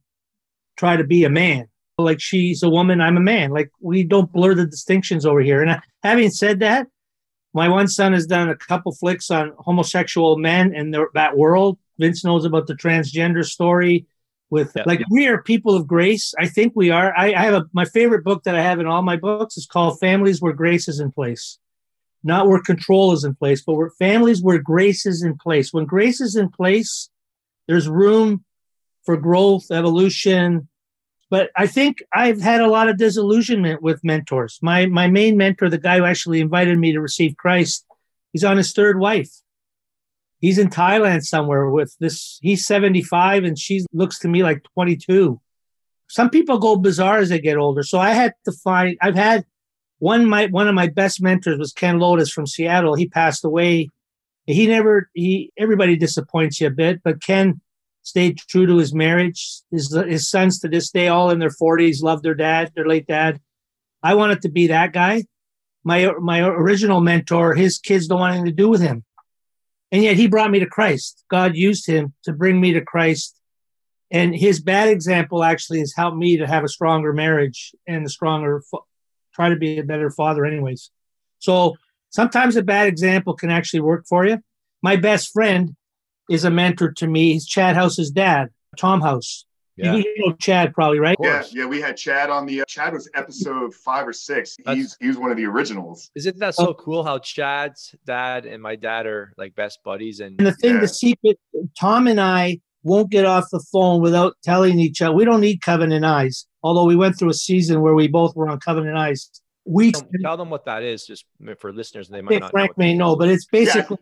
try to be a man. Like she's a woman, I'm a man. Like we don't blur the distinctions over here. And uh, having said that, my one son has done a couple flicks on homosexual men and that world. Vince knows about the transgender story with yep, like we are people of grace. I think we are. I, I have a my favorite book that I have in all my books is called Families Where Grace is in Place. Not where control is in place, but where families where grace is in place. When grace is in place, there's room for growth, evolution. But I think I've had a lot of disillusionment with mentors. My my main mentor, the guy who actually invited me to receive Christ, he's on his third wife he's in Thailand somewhere with this. He's 75 and she looks to me like 22. Some people go bizarre as they get older. So I had to find, I've had one, my, one of my best mentors was Ken Lotus from Seattle. He passed away. He never, he, everybody disappoints you a bit, but Ken stayed true to his marriage. His, his sons to this day, all in their 40s, love their dad, their late dad. I wanted to be that guy. My, my original mentor, his kids don't want anything to do with him and yet he brought me to Christ. God used him to bring me to Christ. And his bad example actually has helped me to have a stronger marriage and a stronger, try to be a better father, anyways. So sometimes a bad example can actually work for you. My best friend, is a mentor to me. He's Chad House's dad, Tom House. Yeah. You know Chad probably, right? Yeah, yeah, we had Chad on the. Uh, Chad was episode five or six. He's he's one of the originals. Isn't that so cool how Chad's dad and my dad are like best buddies and And the thing, Yeah. the secret, Tom and I won't get off the phone without telling each other. We don't need covenant eyes, although we went through a season where we both were on covenant eyes. We tell, tell them what that is just for listeners they might not Frank know. may know, but it's basically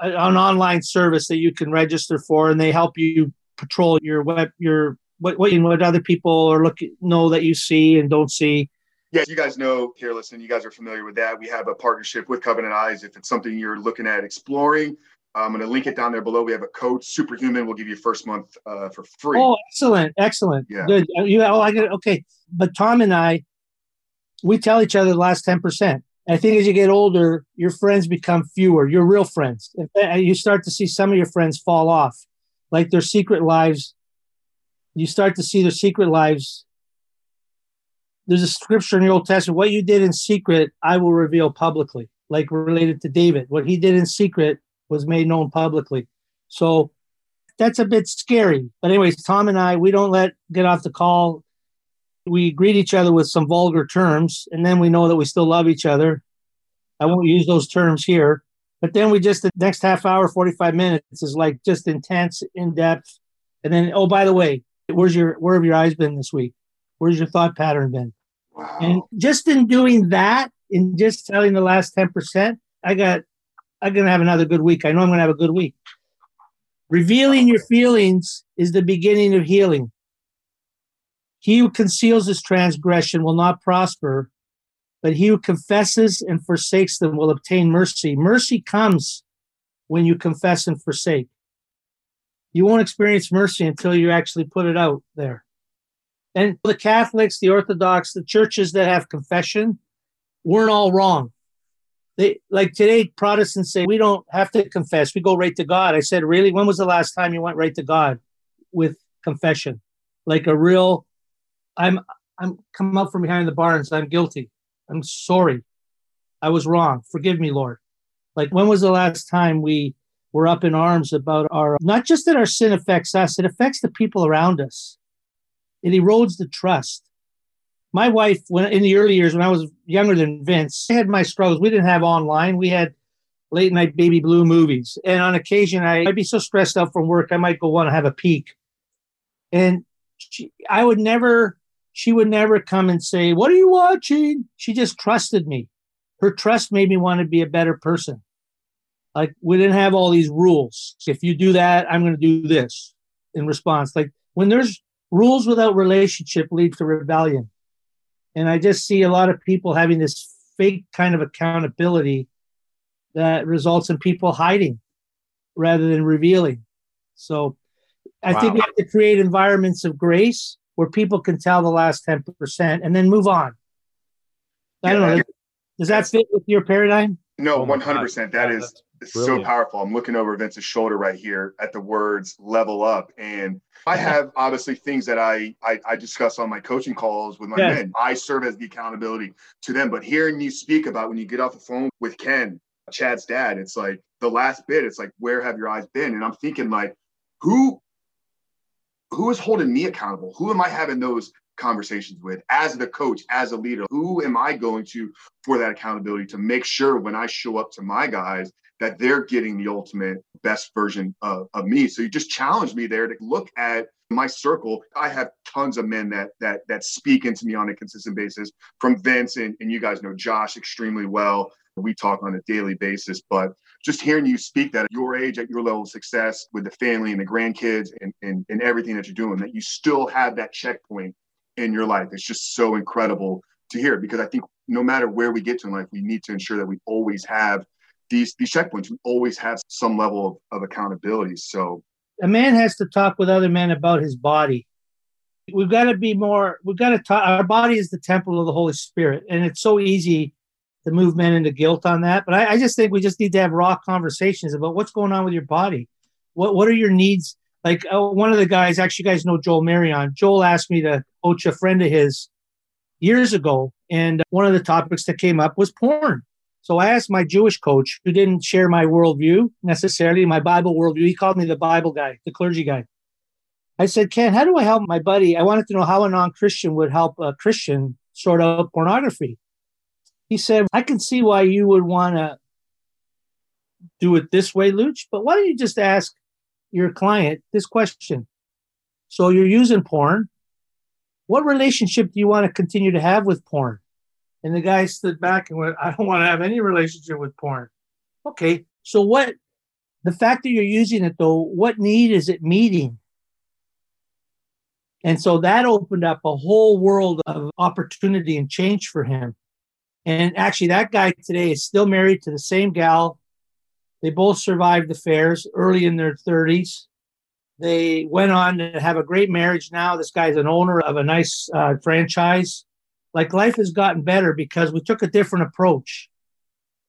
a- an online service that you can register for, and they help you patrol your web, your what what, what other people are looking know that you see and don't see. Yeah, you guys know here, listen, you guys are familiar with that. We have a partnership with Covenant Eyes. If it's something you're looking at exploring, I'm going to link it down there below. We have a code Superhuman. We'll give you first month uh, for free. Oh, excellent, excellent, Yeah. good. Uh, You oh, I get okay. But Tom and I, we tell each other the last ten percent. I think as you get older, your friends become fewer. Your real friends. Fact, You start to see some of your friends fall off, like their secret lives. You start to see their secret lives. There's a scripture in the Old Testament: "What you did in secret, I will reveal publicly." Like related to David, what he did in secret was made known publicly. So that's a bit scary. But anyways, Tom and I, we don't let get off the call. We greet each other with some vulgar terms, and then we know that we still love each other. I won't use those terms here, but then we just the next half hour, forty five minutes is like just intense, in depth, and then oh by the way, where's your where have your eyes been this week? Where's your thought pattern been? Wow. And just in doing that, in just telling the last 10%, I got, I'm going to have another good week. I know I'm going to have a good week. Revealing your feelings is the beginning of healing. He who conceals his transgression will not prosper, but he who confesses and forsakes them will obtain mercy. Mercy comes when you confess and forsake. You won't experience mercy until you actually put it out there. And the Catholics, the Orthodox, the churches that have confession weren't all wrong. They like today, Protestants say we don't have to confess, we go right to God. I said, Really? When was the last time you went right to God with confession? Like a real I'm I'm come up from behind the barns, I'm guilty. I'm sorry. I was wrong. Forgive me, Lord. Like when was the last time we were up in arms about our not just that our sin affects us, it affects the people around us it erodes the trust. My wife, when in the early years when I was younger than Vince, I had my struggles. We didn't have online. We had late night baby blue movies, and on occasion, I, I'd be so stressed out from work, I might go want to have a peek. And she, I would never, she would never come and say, "What are you watching?" She just trusted me. Her trust made me want to be a better person. Like we didn't have all these rules. If you do that, I'm going to do this in response. Like when there's rules without relationship lead to rebellion. And I just see a lot of people having this fake kind of accountability that results in people hiding rather than revealing. So I think we have to create environments of grace where people can tell the last 10% and then move on. I don't Yeah, know. Does that fit with your paradigm? No, Oh one hundred percent. That God, is it's so powerful. I'm looking over Vince's shoulder right here at the words "level up," and I have obviously things that I I, I discuss on my coaching calls with my Yeah. men. I serve as the accountability to them. But hearing you speak about when you get off the phone with Ken, Chad's dad, it's like the last bit. It's like where have your eyes been? And I'm thinking like, who who is holding me accountable? Who am I having those conversations with as the coach, as a leader? Who am I going to for that accountability to make sure when I show up to my guys that they're getting the ultimate best version of, of me? So you just challenged me there to look at my circle. I have tons of men that that that speak into me on a consistent basis from Vince and, and you guys know Josh extremely well. We talk on a daily basis, but just hearing you speak that at your age, at your level of success with the family and the grandkids and, and, and everything that you're doing, that you still have that checkpoint in your life. It's just so incredible to hear because I think no matter where we get to in life, we need to ensure that we always have these these checkpoints. We always have some level of, of accountability. So a man has to talk with other men about his body. We've got to be more, we've got to talk. Our body is the temple of the Holy Spirit. And it's so easy to move men into guilt on that. But I, I just think we just need to have raw conversations about what's going on with your body. What, what are your needs? Like uh, one of the guys, actually, guys know Joel Marion. Joel asked me to coach a friend of his years ago. And one of the topics that came up was porn. So I asked my Jewish coach, who didn't share my worldview necessarily, my Bible worldview. He called me the Bible guy, the clergy guy. I said, Ken, how do I help my buddy? I wanted to know how a non Christian would help a Christian sort out pornography. He said, I can see why you would want to do it this way, Luch, but why don't you just ask your client this question? So you're using porn. What relationship do you want to continue to have with porn? And the guy stood back and went, I don't want to have any relationship with porn. Okay. So what the fact that you're using it though, what need is it meeting? And so that opened up a whole world of opportunity and change for him. And actually, that guy today is still married to the same gal. They both survived affairs early in their 30s. They went on to have a great marriage now. This guy's an owner of a nice uh, franchise. Like life has gotten better because we took a different approach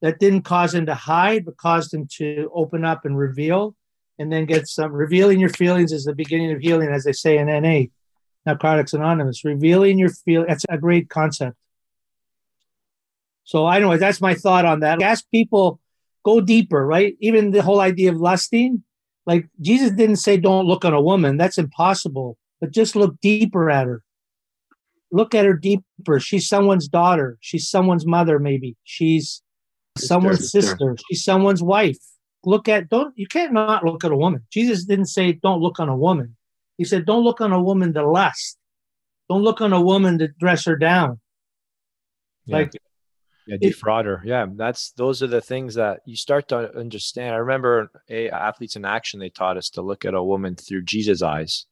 that didn't cause him to hide, but caused him to open up and reveal and then get some. Revealing your feelings is the beginning of healing, as they say in NA, Narcotics Anonymous. Revealing your feel that's a great concept. So, anyway, that's my thought on that. Ask people, go deeper, right? Even the whole idea of lusting like Jesus didn't say, don't look on a woman. That's impossible. But just look deeper at her. Look at her deeper. She's someone's daughter. She's someone's mother, maybe. She's someone's sister. sister. She's someone's wife. Look at, don't, you can't not look at a woman. Jesus didn't say, don't look on a woman. He said, don't look on a woman to lust. Don't look on a woman to dress her down. Yeah. Like yeah, defrauder. Yeah, that's those are the things that you start to understand. I remember a athletes in action. They taught us to look at a woman through Jesus' eyes.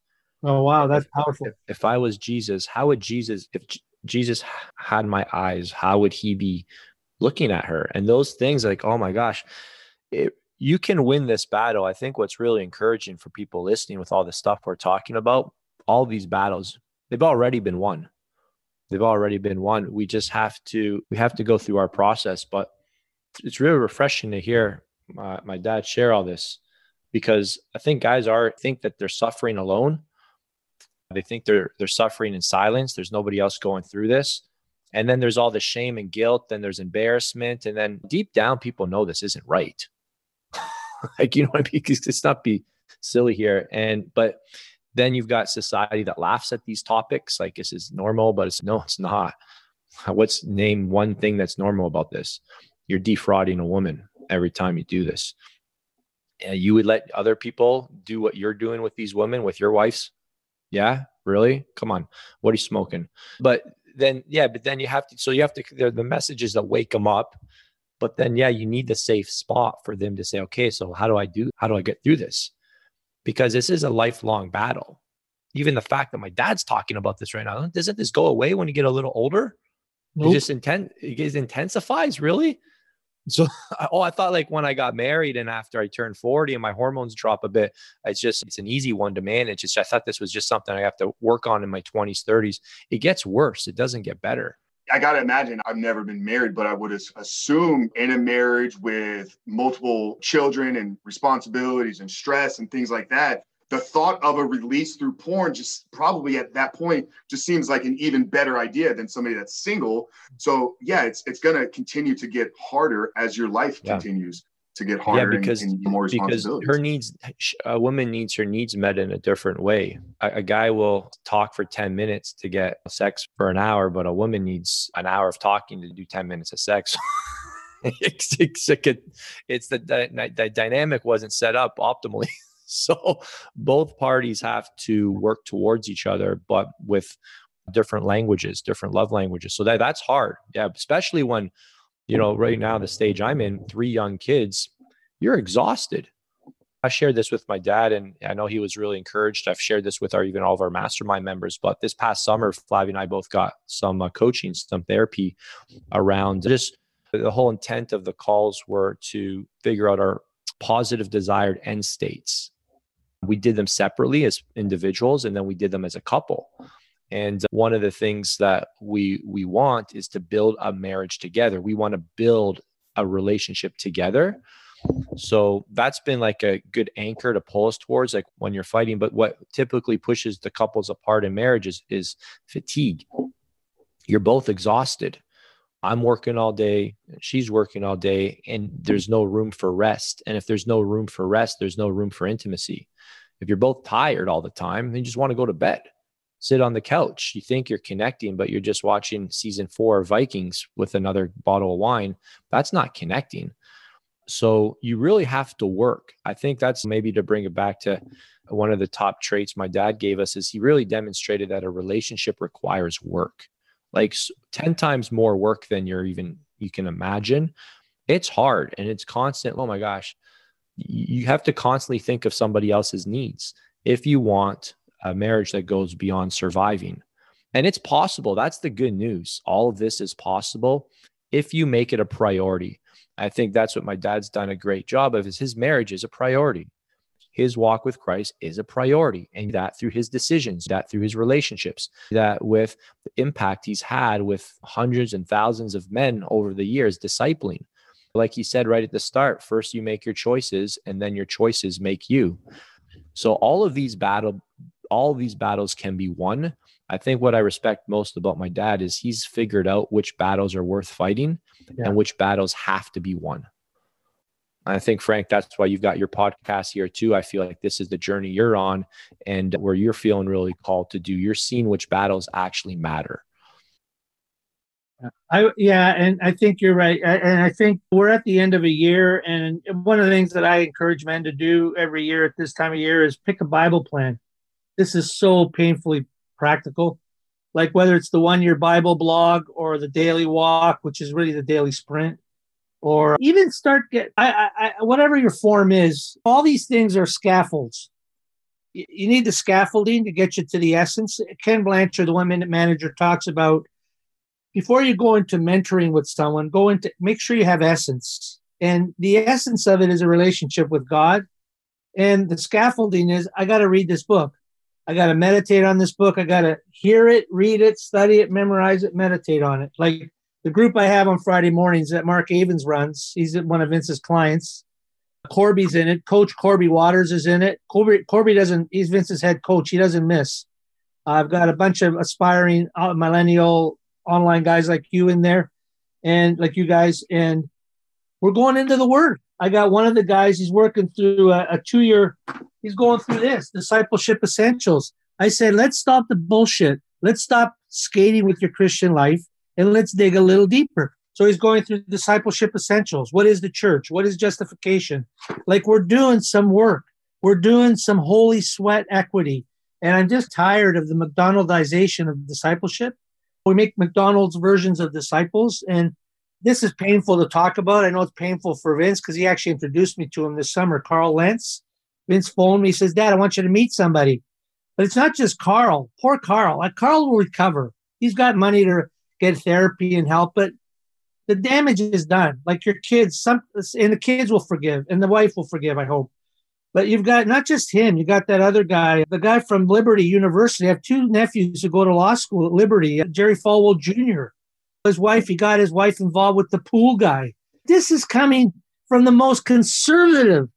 Oh wow, that's powerful. If, if I was Jesus, how would Jesus? If J- Jesus had my eyes, how would he be looking at her? And those things, like, oh my gosh, it, you can win this battle. I think what's really encouraging for people listening with all the stuff we're talking about, all these battles, they've already been won they've already been won. We just have to we have to go through our process. But it's really refreshing to hear my, my dad share all this because I think guys are think that they're suffering alone. They think they're they're suffering in silence. There's nobody else going through this. And then there's all the shame and guilt, then there's embarrassment. And then deep down, people know this isn't right. like, you know what I mean? It's not be silly here. And but then you've got society that laughs at these topics like this is normal, but it's no, it's not. What's name one thing that's normal about this? You're defrauding a woman every time you do this. And you would let other people do what you're doing with these women, with your wives. Yeah, really? Come on. What are you smoking? But then, yeah, but then you have to, so you have to, the messages that wake them up. But then, yeah, you need the safe spot for them to say, okay, so how do I do, how do I get through this? because this is a lifelong battle. Even the fact that my dad's talking about this right now, doesn't this go away when you get a little older? Nope. It just intent it intensifies, really. So, oh, I thought like when I got married and after I turned 40 and my hormones drop a bit, it's just, it's an easy one to manage. It's I thought this was just something I have to work on in my 20s, 30s. It gets worse. It doesn't get better. I got to imagine I've never been married, but I would assume in a marriage with multiple children and responsibilities and stress and things like that, the thought of a release through porn just probably at that point just seems like an even better idea than somebody that's single. So yeah, it's it's going to continue to get harder as your life yeah. continues to get harder yeah, because, and, and because her needs a woman needs her needs met in a different way a, a, guy will talk for 10 minutes to get sex for an hour but a woman needs an hour of talking to do 10 minutes of sex it's, it's, it's the, the, the dynamic wasn't set up optimally so both parties have to work towards each other but with different languages different love languages so that that's hard yeah especially when you know, right now, the stage I'm in, three young kids, you're exhausted. I shared this with my dad, and I know he was really encouraged. I've shared this with our even all of our mastermind members. But this past summer, Flavia and I both got some uh, coaching, some therapy around just the whole intent of the calls were to figure out our positive desired end states. We did them separately as individuals, and then we did them as a couple. And uh, one of the things that we we want is to build a marriage together. We want to build a relationship together. So that's been like a good anchor to pull us towards like when you're fighting. But what typically pushes the couples apart in marriage is, is fatigue. You're both exhausted. I'm working all day, she's working all day, and there's no room for rest. And if there's no room for rest, there's no room for intimacy. If you're both tired all the time, then you just want to go to bed, sit on the couch. You think you're connecting, but you're just watching season four Vikings with another bottle of wine. That's not connecting. So you really have to work. I think that's maybe to bring it back to one of the top traits my dad gave us is he really demonstrated that a relationship requires work like 10 times more work than you're even you can imagine it's hard and it's constant oh my gosh you have to constantly think of somebody else's needs if you want a marriage that goes beyond surviving. And it's possible. That's the good news. All of this is possible if you make it a priority. I think that's what my dad's done a great job of is his marriage is a priority. His walk with Christ is a priority, and that through his decisions, that through his relationships, that with the impact he's had with hundreds and thousands of men over the years, discipling. Like he said right at the start, first you make your choices, and then your choices make you. So all of these battle, all of these battles can be won. I think what I respect most about my dad is he's figured out which battles are worth fighting yeah. and which battles have to be won. I think, Frank, that's why you've got your podcast here too. I feel like this is the journey you're on and where you're feeling really called to do. You're seeing which battles actually matter. I yeah, and I think you're right. And I think we're at the end of a year, and one of the things that I encourage men to do every year at this time of year is pick a Bible plan. This is so painfully practical. Like whether it's the one year Bible blog or the daily walk, which is really the daily sprint or even start get I, I, whatever your form is. All these things are scaffolds. You, you need the scaffolding to get you to the essence. Ken Blanchard, the one minute manager, talks about before you go into mentoring with someone, go into make sure you have essence. And the essence of it is a relationship with God. And the scaffolding is I got to read this book. I got to meditate on this book. I got to hear it, read it, study it, memorize it, meditate on it. Like the group I have on Friday mornings that Mark Avens runs, he's one of Vince's clients. Corby's in it. Coach Corby Waters is in it. Corby, Corby doesn't, he's Vince's head coach. He doesn't miss. I've got a bunch of aspiring uh, millennial online guys like you in there and like you guys. And we're going into the word. I got one of the guys, he's working through a, a two year, he's going through this discipleship essentials. I said, let's stop the bullshit. Let's stop skating with your Christian life and let's dig a little deeper. So he's going through discipleship essentials. What is the church? What is justification? Like we're doing some work. We're doing some holy sweat equity. And I'm just tired of the McDonaldization of discipleship. We make McDonald's versions of disciples. And this is painful to talk about. I know it's painful for Vince because he actually introduced me to him this summer, Carl Lentz. Vince phoned me, he says, Dad, I want you to meet somebody. But it's not just Carl. Poor Carl. Like Carl will recover. He's got money to get therapy and help, but the damage is done. Like your kids, some and the kids will forgive, and the wife will forgive. I hope. But you've got not just him. You got that other guy, the guy from Liberty University. I have two nephews who go to law school at Liberty. Uh, Jerry Falwell Jr. His wife. He got his wife involved with the pool guy. This is coming from the most conservative,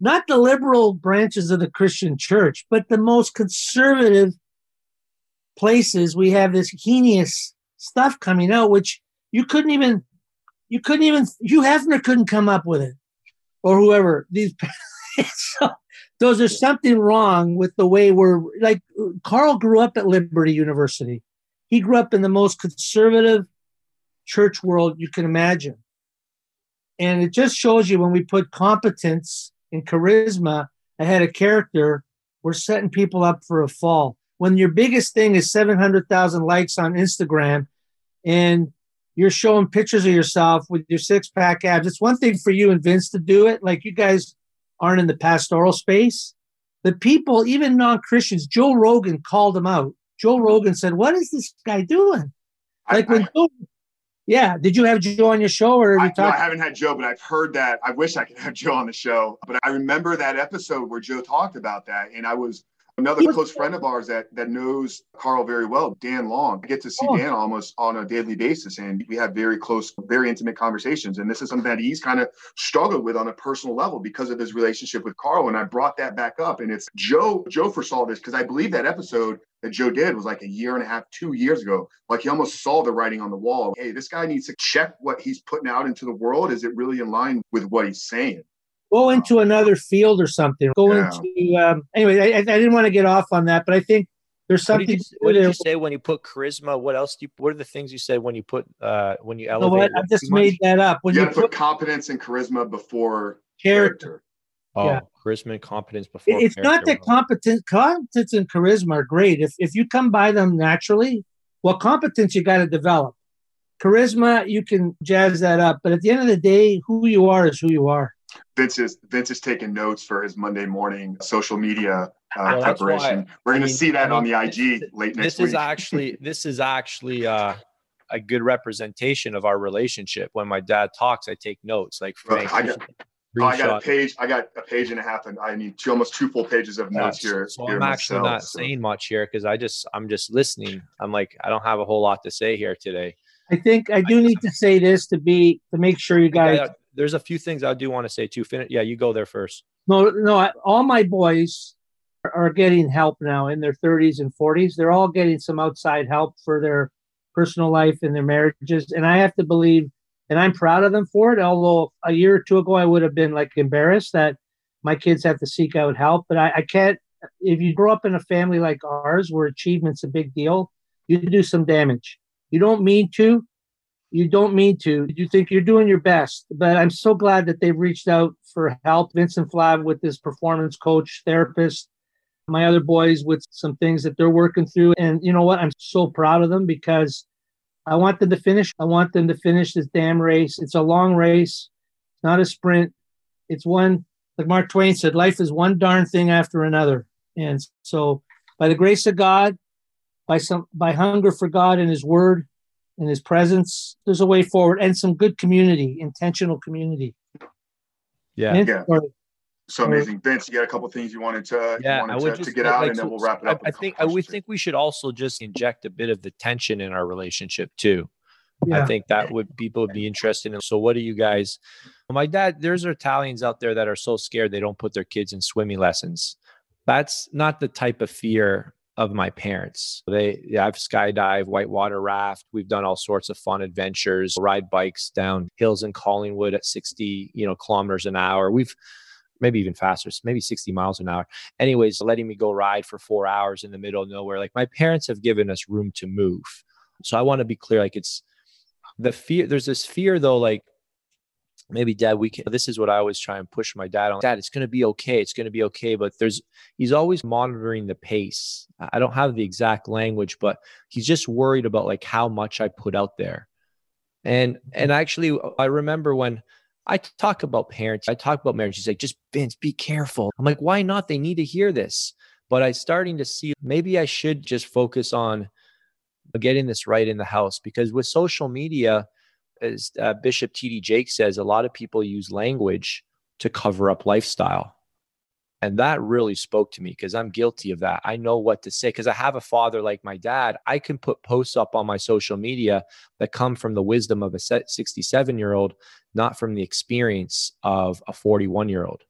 not the liberal branches of the Christian church, but the most conservative places. We have this heinous stuff coming out, which you couldn't even, you couldn't even, Hugh Hefner couldn't come up with it, or whoever. These, so, those there's something wrong with the way we're like. Carl grew up at Liberty University. He grew up in the most conservative church world you can imagine, and it just shows you when we put competence and charisma ahead of character, we're setting people up for a fall when your biggest thing is 700,000 likes on Instagram and you're showing pictures of yourself with your six pack abs, it's one thing for you and Vince to do it. Like you guys aren't in the pastoral space. The people, even non Christians, Joe Rogan called him out. Joe Rogan said, What is this guy doing? Like I, when I, Joe, yeah, did you have Joe on your show or I, no, I haven't had Joe, but I've heard that. I wish I could have Joe on the show, but I remember that episode where Joe talked about that, and I was Another close friend of ours that that knows Carl very well, Dan Long. I get to see oh. Dan almost on a daily basis, and we have very close, very intimate conversations. And this is something that he's kind of struggled with on a personal level because of his relationship with Carl. And I brought that back up, and it's Joe. Joe foresaw this because I believe that episode that Joe did was like a year and a half, two years ago. Like he almost saw the writing on the wall. Hey, this guy needs to check what he's putting out into the world. Is it really in line with what he's saying? Go into another field or something. Go yeah. into um, anyway. I, I didn't want to get off on that, but I think there's something. What did, you, what did you, say when you put charisma? What else do you? What are the things you said when you put uh when you elevate? I just made that up. When you, you put, put competence and charisma before character. character. Oh, yeah. charisma and competence before. It's not that competence, competence and charisma are great. If if you come by them naturally, well, competence you got to develop. Charisma, you can jazz that up, but at the end of the day, who you are is who you are. Vince is Vince is taking notes for his Monday morning social media uh, well, preparation. We're going to see that I mean, on the IG this, late next this week. This is actually this is actually uh, a good representation of our relationship. When my dad talks, I take notes. Like Frank, I got, I got a page. I got a page and a half, and I need two, almost two full pages of notes yeah, here. So here I'm actually myself, not so. saying much here because I just I'm just listening. I'm like I don't have a whole lot to say here today. I think I do need to say this to be to make sure you guys there's a few things I do want to say too. Fin- yeah, you go there first. No, no, I, all my boys are getting help now in their 30s and 40s. They're all getting some outside help for their personal life and their marriages, and I have to believe, and I'm proud of them for it. Although a year or two ago I would have been like embarrassed that my kids have to seek out help, but I, I can't. If you grow up in a family like ours, where achievement's a big deal, you do some damage. You don't mean to, you don't mean to. You think you're doing your best. But I'm so glad that they've reached out for help. Vincent Flav with his performance coach, therapist, my other boys with some things that they're working through. And you know what? I'm so proud of them because I want them to finish. I want them to finish this damn race. It's a long race, it's not a sprint. It's one, like Mark Twain said, life is one darn thing after another. And so, by the grace of God, by some by hunger for God and His Word, in his presence, there's a way forward and some good community, intentional community. Yeah. yeah. so amazing. Vince, you got a couple things you wanted to, yeah, wanted I would to, just, to get out like, and then we'll wrap it up. I, I think I would think we should also just inject a bit of the tension in our relationship too. Yeah. I think that would people would be interested in. So what do you guys my dad, there's Italians out there that are so scared they don't put their kids in swimming lessons. That's not the type of fear of my parents. They I've skydive, whitewater raft. We've done all sorts of fun adventures, ride bikes down hills in Collingwood at 60, you know, kilometers an hour. We've maybe even faster, maybe 60 miles an hour. Anyways, letting me go ride for four hours in the middle of nowhere. Like my parents have given us room to move. So I want to be clear, like it's the fear, there's this fear though, like maybe dad we can this is what i always try and push my dad on dad it's going to be okay it's going to be okay but there's he's always monitoring the pace. I don't have the exact language but he's just worried about like how much i put out there. And and actually i remember when i talk about parents i talk about marriage he's like just vince be careful. I'm like why not? They need to hear this. But i starting to see maybe i should just focus on getting this right in the house because with social media as uh, Bishop T.D. Jakes says, a lot of people use language to cover up lifestyle. And that really spoke to me because I'm guilty of that. I know what to say because I have a father like my dad. I can put posts up on my social media that come from the wisdom of a 67 year old, not from the experience of a 41 year old.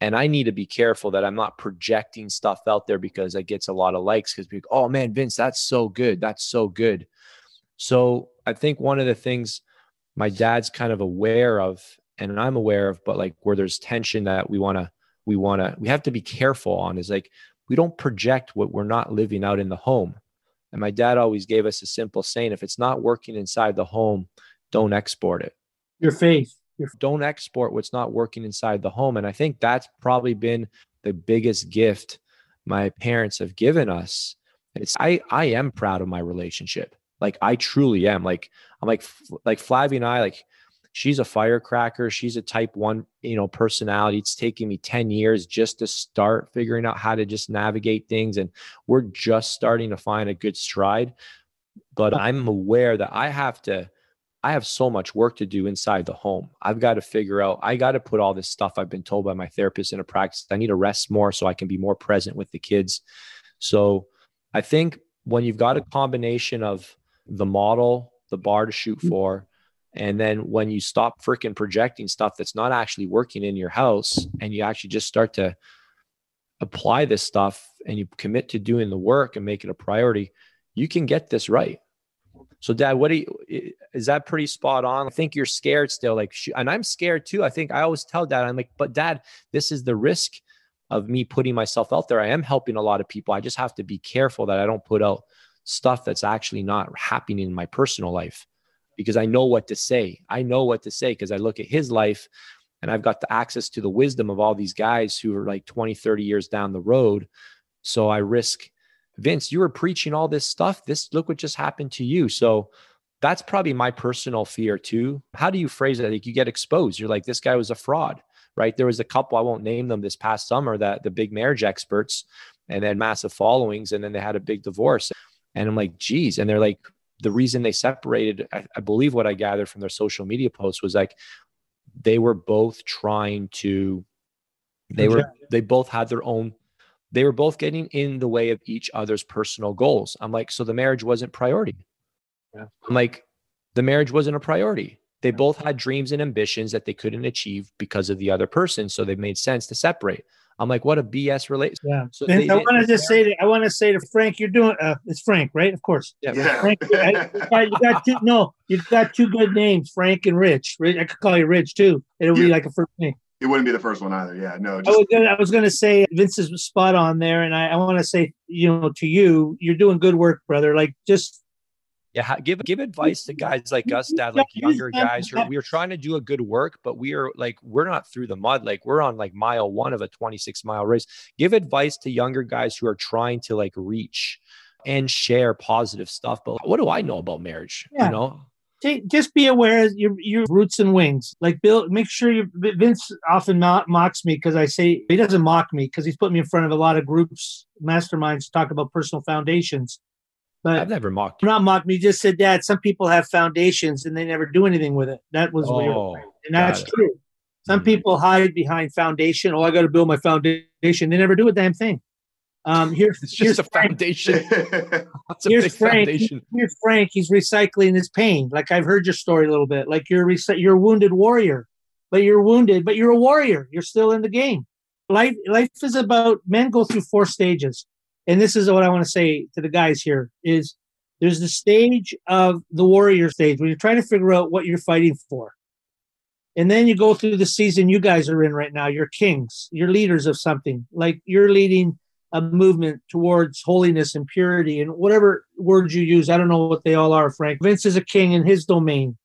And I need to be careful that I'm not projecting stuff out there because it gets a lot of likes because oh man, Vince, that's so good. That's so good. So I think one of the things my dad's kind of aware of and I'm aware of, but like where there's tension that we want to, we want to, we have to be careful on is like, we don't project what we're not living out in the home. And my dad always gave us a simple saying if it's not working inside the home, don't export it. Your faith. Your don't export what's not working inside the home. And I think that's probably been the biggest gift my parents have given us. It's I I am proud of my relationship. Like I truly am. Like I'm like like Flavia and I like she's a firecracker. She's a type one, you know, personality. It's taking me 10 years just to start figuring out how to just navigate things. And we're just starting to find a good stride. But I'm aware that I have to, I have so much work to do inside the home. I've got to figure out, I got to put all this stuff I've been told by my therapist into practice. I need to rest more so I can be more present with the kids. So I think when you've got a combination of the model, the bar to shoot mm-hmm. for, and then when you stop freaking projecting stuff that's not actually working in your house and you actually just start to apply this stuff and you commit to doing the work and make it a priority, you can get this right. So, Dad, what do you is that pretty spot on? I think you're scared still, like, and I'm scared too. I think I always tell Dad, I'm like, but Dad, this is the risk of me putting myself out there. I am helping a lot of people. I just have to be careful that I don't put out stuff that's actually not happening in my personal life because I know what to say. I know what to say because I look at his life and I've got the access to the wisdom of all these guys who are like 20, 30 years down the road. So I risk Vince, you were preaching all this stuff. This look what just happened to you. So that's probably my personal fear too. How do you phrase it? Like you get exposed. You're like, this guy was a fraud, right? There was a couple, I won't name them this past summer that the big marriage experts and then massive followings. And then they had a big divorce. And I'm like, geez. And they're like, the reason they separated, I, I believe what I gathered from their social media posts was like they were both trying to, they were, they both had their own they were both getting in the way of each other's personal goals. I'm like, so the marriage wasn't priority. Yeah. I'm like, the marriage wasn't a priority. They yeah. both had dreams and ambitions that they couldn't achieve because of the other person. So they made sense to separate. I'm like, what a BS relationship. Yeah. So they, I want to just say to I want to say to Frank, you're doing uh, it's Frank, right? Of course. Yeah. yeah. Frank, I, you got two, no, you've got two good names, Frank and Rich. I could call you Rich too. It'll yeah. be like a first name. It wouldn't be the first one either. Yeah, no. Just- I was gonna, I was gonna say Vince is spot on there, and I, I want to say, you know, to you, you're doing good work, brother. Like just yeah, give give advice to guys like us, dad, like younger guys who we are trying to do a good work, but we are like we're not through the mud. Like we're on like mile one of a 26 mile race. Give advice to younger guys who are trying to like reach and share positive stuff. But what do I know about marriage? Yeah. You know, just be aware of your, your roots and wings. Like Bill, make sure you. Vince often mocks me because I say he doesn't mock me because he's put me in front of a lot of groups, masterminds, to talk about personal foundations. But I've never mocked you. Not mocked me. Just said, Dad, some people have foundations and they never do anything with it. That was oh, weird, and that's true. Some mm-hmm. people hide behind foundation. Oh, I got to build my foundation. They never do a damn thing. Um, here's it's just a Frank. foundation. That's a here's Frank. Foundation. Here's Frank. He's recycling his pain. Like I've heard your story a little bit. Like you're rec- you're a wounded warrior, but you're wounded, but you're a warrior. You're still in the game. Life life is about men go through four stages, and this is what I want to say to the guys here: is there's the stage of the warrior stage where you're trying to figure out what you're fighting for. And then you go through the season you guys are in right now. You're kings, you're leaders of something. Like you're leading a movement towards holiness and purity and whatever words you use. I don't know what they all are, Frank. Vince is a king in his domain.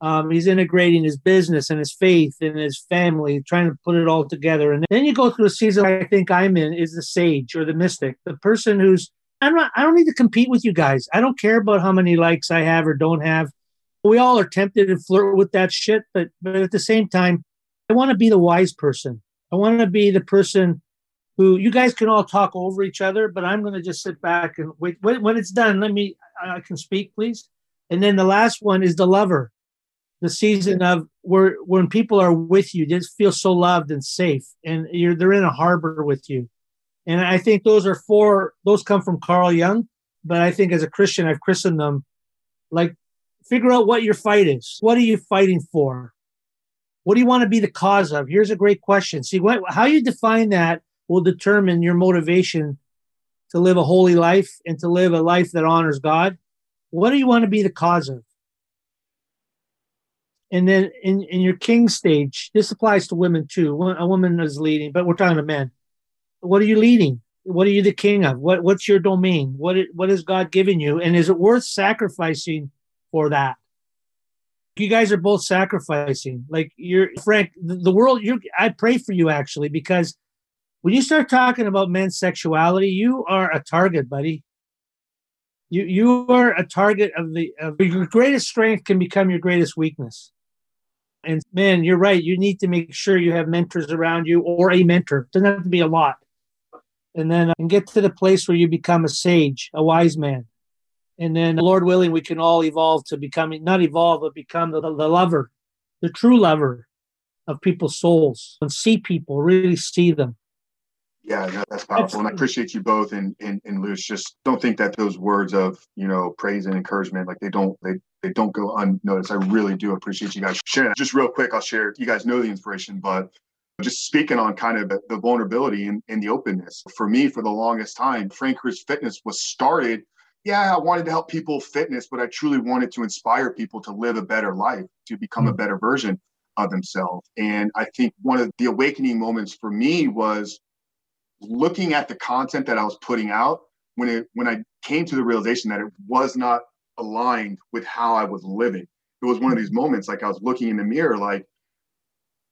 Um, he's integrating his business and his faith and his family, trying to put it all together. And then you go through a season I think I'm in is the sage or the mystic, the person who's I'm not I don't need to compete with you guys. I don't care about how many likes I have or don't have. We all are tempted to flirt with that shit, but but at the same time, I want to be the wise person. I want to be the person who you guys can all talk over each other, but I'm going to just sit back and wait. When, when it's done, let me, I can speak, please. And then the last one is the lover, the season of where when people are with you, just feel so loved and safe, and you're they're in a harbor with you. And I think those are four. Those come from Carl Jung, but I think as a Christian, I've christened them like figure out what your fight is. What are you fighting for? What do you want to be the cause of? Here's a great question. See what how you define that will determine your motivation to live a holy life and to live a life that honors God. What do you want to be the cause of? And then in, in your king stage, this applies to women too. A woman is leading, but we're talking to men. What are you leading? What are you the king of? What what's your domain? What what is God giving you? And is it worth sacrificing for that? You guys are both sacrificing. Like you're Frank, the, the world. You, I pray for you actually because when you start talking about men's sexuality, you are a target, buddy. You you are a target of the of your greatest strength can become your greatest weakness. And man, you're right. You need to make sure you have mentors around you or a mentor. It doesn't have to be a lot. And then and get to the place where you become a sage, a wise man. And then, Lord willing, we can all evolve to becoming, not evolve, but become the, the lover, the true lover of people's souls and see people, really see them. Yeah, that's powerful. And I appreciate you both and, and and Luch. Just don't think that those words of, you know, praise and encouragement, like they don't they they don't go unnoticed. I really do appreciate you guys sharing. Just real quick, I'll share. You guys know the inspiration, but just speaking on kind of the, vulnerability and, and the openness. For me, for the longest time, Frank Fitness was started. Yeah, I wanted to help people fitness, but I truly wanted to inspire people to live a better life, to become a mm. better version of themselves. And I think one of the awakening moments for me was looking at the content that I was putting out when it when I came to the realization that it was not aligned with how I was living. It was one of these moments like I was looking in the mirror like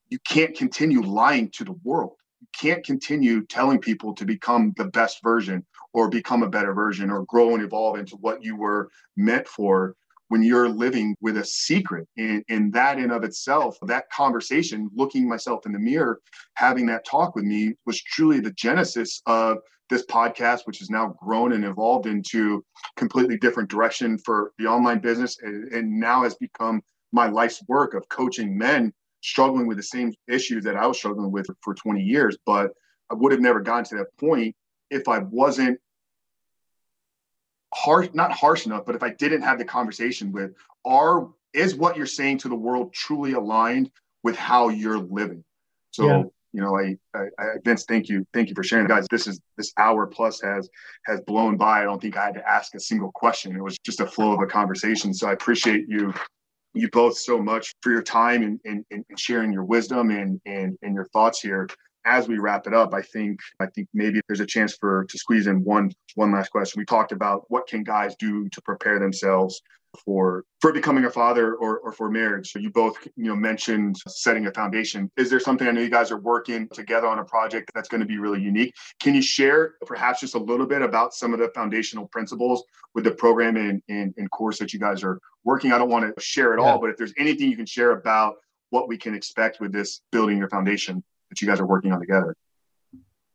you can't continue lying to the world. You can't continue telling people to become the best version or become a better version or grow and evolve into what you were meant for when you're living with a secret and, and that in of itself that conversation looking myself in the mirror having that talk with me was truly the genesis of this podcast which has now grown and evolved into completely different direction for the online business and, and now has become my life's work of coaching men struggling with the same issues that i was struggling with for 20 years. But i would have never gotten to that point if i wasn't harsh not harsh enough but if i didn't have the conversation with are is what you're saying to the world truly aligned with how you're living? So yeah. you know I, I, I vince thank you. Thank you for sharing. Guys this is this hour plus has has blown by. I don't think i had to ask a single question. It was just a flow of a conversation. So i appreciate you you both so much for your time and, and, and sharing your wisdom and, and, and your thoughts here as we wrap it up, I think I think maybe there's a chance for to squeeze in one one last question. We talked about what can guys do to prepare themselves for for becoming a father or, or for marriage. So you both you know mentioned setting a foundation. Is there something I know you guys are working together on a project that's going to be really unique? Can you share perhaps just a little bit about some of the foundational principles with the program and, and, and course that you guys are working? I don't want to share it yeah. all, but if there's anything you can share about what we can expect with this building your foundation that you guys are working on together?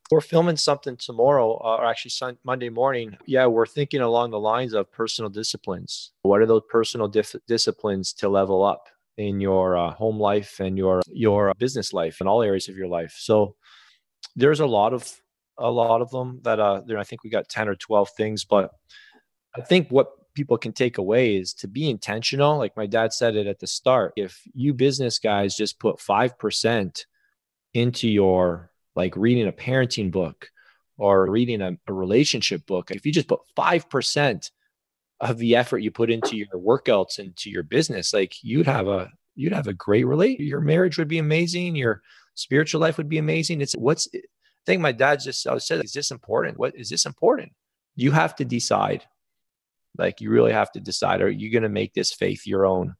We're filming something tomorrow, uh, or actually sun- Monday morning. Yeah, we're thinking along the lines of personal disciplines. What are those personal dif- disciplines to level up in your uh, home life and your your business life and all areas of your life? So there's a lot of a lot of them that uh, there. I think we got ten or twelve things, but I think what people can take away is to be intentional. Like my dad said it at the start. If you business guys just put five percent into your like reading a parenting book or reading a, a relationship book, if you just put 5% of the effort you put into your workouts into your business, like you'd have a you'd have a great relate. Your marriage would be amazing. Your spiritual life would be amazing. It's what's I think my dad just said, is this important? What is this important? You have to decide. Like you really have to decide, are you going to make this faith your own?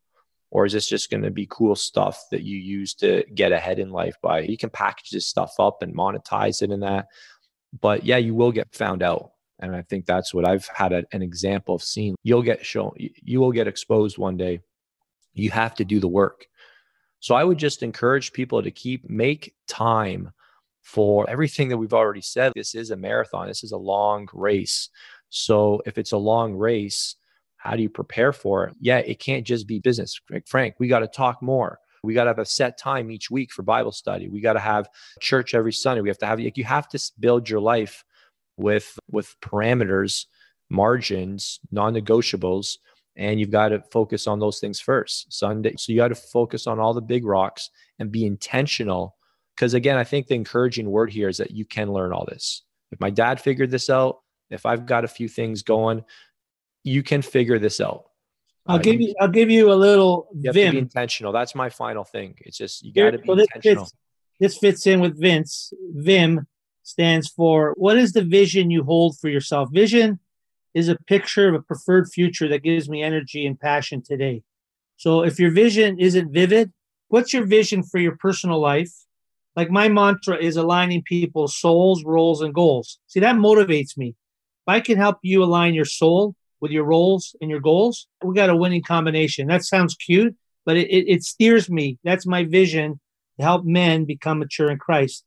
Or is this just going to be cool stuff that you use to get ahead in life by you can package this stuff up and monetize it in that. But yeah you will get found out. And i think that's what i've had a, an example of seeing. You'll get shown you will get exposed one day. You have to do the work. So i would just encourage people to keep make time for everything that we've already said. This is a marathon. This is a long race. So if it's a long race how do you prepare for it? Yeah, it can't just be business. Frank, we got to talk more. We got to have a set time each week for Bible study. We got to have church every Sunday. We have to have like you have to build your life with with parameters, margins, non-negotiables, and you've got to focus on those things first. Sunday, so you got to focus on all the big rocks and be intentional. Because again, I think the encouraging word here is that you can learn all this. If my dad figured this out, if I've got a few things going, you can figure this out. I'll uh, give you, I'll give you a little you Vim. intentional. That's my final thing. It's just you got to be so this intentional. Fits, this fits in with Vince. Vim stands for what is the vision you hold for yourself? Vision is a picture of a preferred future that gives me energy and passion today. So if your vision isn't vivid, what's your vision for your personal life? Like my mantra is aligning people's souls, roles, and goals. See, that motivates me. If I can help you align your soul, with your roles and your goals, we got a winning combination. That sounds cute, but it, it, it steers me. That's my vision to help men become mature in Christ.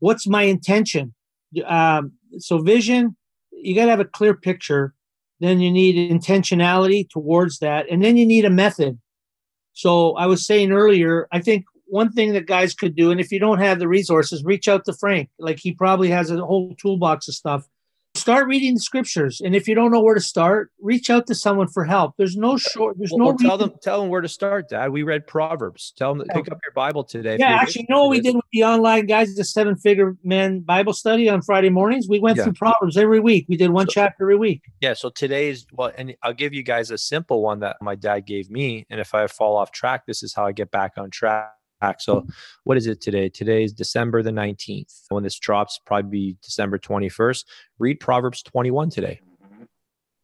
What's my intention? Um, so, vision, you got to have a clear picture then you need intentionality towards that, and then you need a method. So I was saying earlier, I think one thing that guys could do, and if you don't have the resources, reach out to Frank. Like he probably has a whole toolbox of stuff start reading the scriptures and if you don't know where to start reach out to someone for help. There's no short there's well, no tell them tell them where to start dad. We read proverbs. Tell them to pick oh. up your bible today yeah actually you know what we did with the online guys the seven figure men bible study on friday mornings? We went yeah. through proverbs every week. We did one so, chapter every week. Yeah so today's well and i'll give you guys a simple one that my dad gave me and if i fall off track this is how i get back on track so, what is it today? Today is December the 19th. When this drops, probably be December 21st. Read Proverbs 21 today.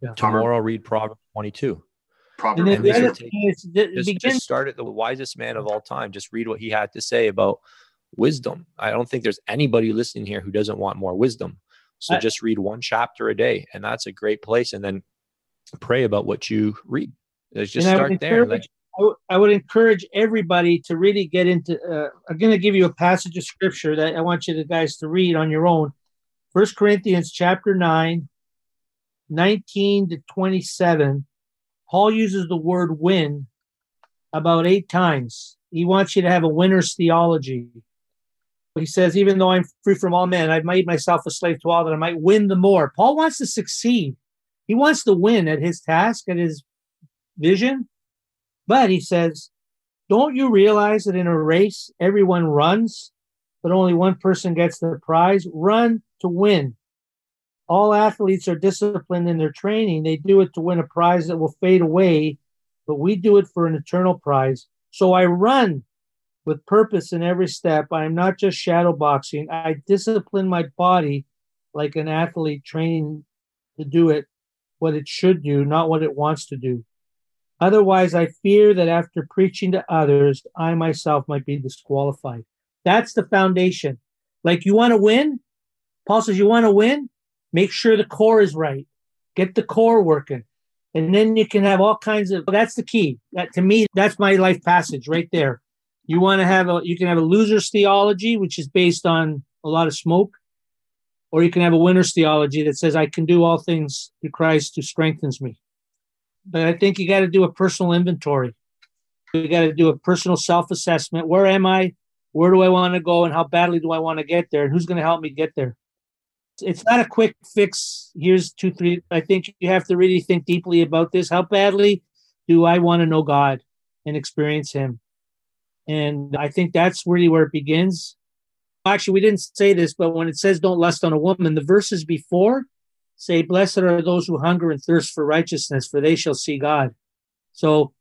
Yeah. Tomorrow, read Proverbs 22. Proverbs. And just, just, just start at the wisest man of all time. Just read what he had to say about wisdom. I don't think there's anybody listening here who doesn't want more wisdom. So I, just read one chapter a day, and that's a great place. And then pray about what you read. Just start there. Like, I, I would encourage everybody to really get into. Uh, I'm going to give you a passage of scripture that I want you guys to read on your own. First Corinthians chapter 9, 19 to 27. Paul uses the word win about eight times. He wants you to have a winner's theology. He says, even though I'm free from all men, I've made myself a slave to all that I might win the more. Paul wants to succeed. He wants to win at his task, at his vision. But he says, don't you realize that in a race, everyone runs, but only one person gets the prize? Run to win. All athletes are disciplined in their training. They do it to win a prize that will fade away, but we do it for an eternal prize. So I run with purpose in every step. I am not just shadow boxing. I discipline my body like an athlete training to do it what it should do, not what it wants to do. Otherwise, I fear that after preaching to others, I myself might be disqualified. That's the foundation. Like you want to win? Paul says, you want to win? Make sure the core is right. Get the core working. And then you can have all kinds of that's the key. That to me, that's my life passage right there. You want to have a you can have a loser's theology, which is based on a lot of smoke, or you can have a winner's theology that says, I can do all things through Christ who strengthens me but I think you got to do a personal inventory. You got to do a personal self assessment. Where am I? Where do I want to go? And how badly do I want to get there? And who's going to help me get there? It's not a quick fix. Here's two, three. I think you have to really think deeply about this. How badly do I want to know God and experience Him? And I think that's really where it begins. Actually, we didn't say this, but when it says don't lust on a woman, the verses before say, Blessed are those who hunger and thirst for righteousness, for they shall see God. So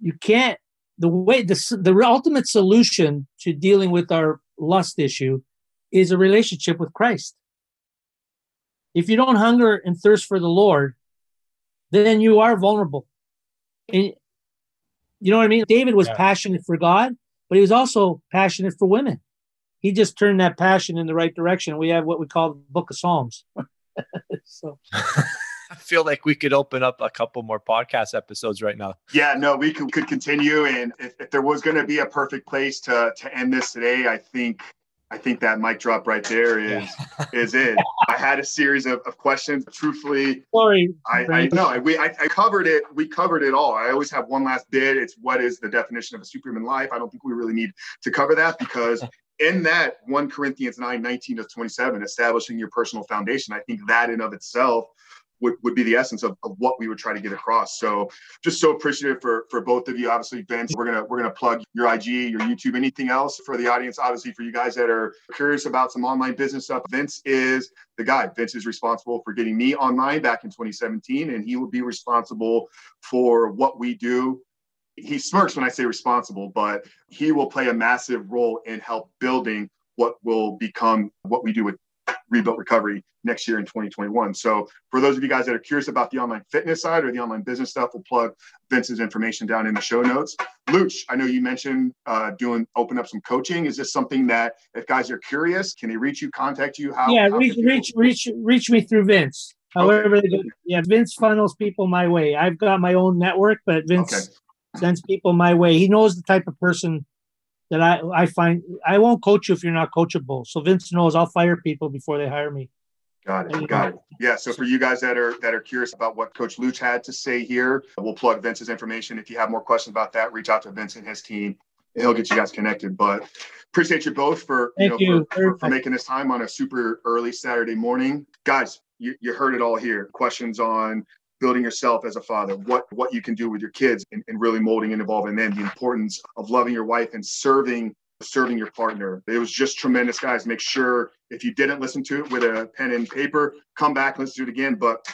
you can't, the way, the, the ultimate solution to dealing with our lust issue is a relationship with Christ. If you don't hunger and thirst for the Lord, then you are vulnerable. And you know what I mean? David was yeah. passionate for God, but he was also passionate for women. He just turned that passion in the right direction. We have what we call the book of Psalms. so I feel like we could open up a couple more podcast episodes right now. Yeah, no, we could, could continue. And if, if there was going to be a perfect place to to end this today, I think I think that mic drop right there is yeah. is it. I had a series of, of questions. Truthfully, sorry, I, I know we I, I, covered it. We covered it all. I always have one last bit. It's what is the definition of a superhuman life? I don't think we really need to cover that because in that 1 Corinthians 9, 19 to 27, establishing your personal foundation, I think that in of itself would, would be the essence of, of what we would try to get across. So just so appreciative for for both of you. Obviously, Vince, we're gonna we're gonna plug your IG, your YouTube, anything else for the audience. Obviously, for you guys that are curious about some online business stuff, Vince is the guy. Vince is responsible for getting me online back in 2017, and he will be responsible for what we do he smirks when I say responsible, but he will play a massive role in help building what will become what we do with Rebuilt Recovery next year in 2021. So for those of you guys that are curious about the online fitness side or the online business stuff, we'll plug Vince's information down in the show notes. Luch, I know you mentioned uh, doing open up some coaching. Is this something that if guys are curious, can they reach you, contact you? How? Yeah, how reach reach reach reach me through Vince. However, okay. yeah, Vince funnels people my way. I've got my own network, but Vince okay Uh-huh. sends people my way. He knows the type of person that I, I find. I won't coach you if you're not coachable. So Vince knows I'll fire people before they hire me. Got it. Got uh, it. Yeah. So for you guys that are that are curious about what Coach Luch had to say here, we'll plug Vince's information. If you have more questions about that, reach out to Vince and his team, he'll get you guys connected. But appreciate you both for you know you. For, for, for, making this time on a super early Saturday morning, guys. You, you heard it all here. Questions on building yourself as a father, what what you can do with your kids, and, and really molding and evolving them. The importance of loving your wife and serving serving your partner. It was just tremendous, guys. Make sure if you didn't listen to it with a pen and paper, come back and let's do it again. But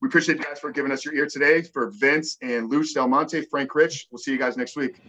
we appreciate you guys for giving us your ear today. For Vince and Luch Del Monte, Frank Rich, we'll see you guys next week.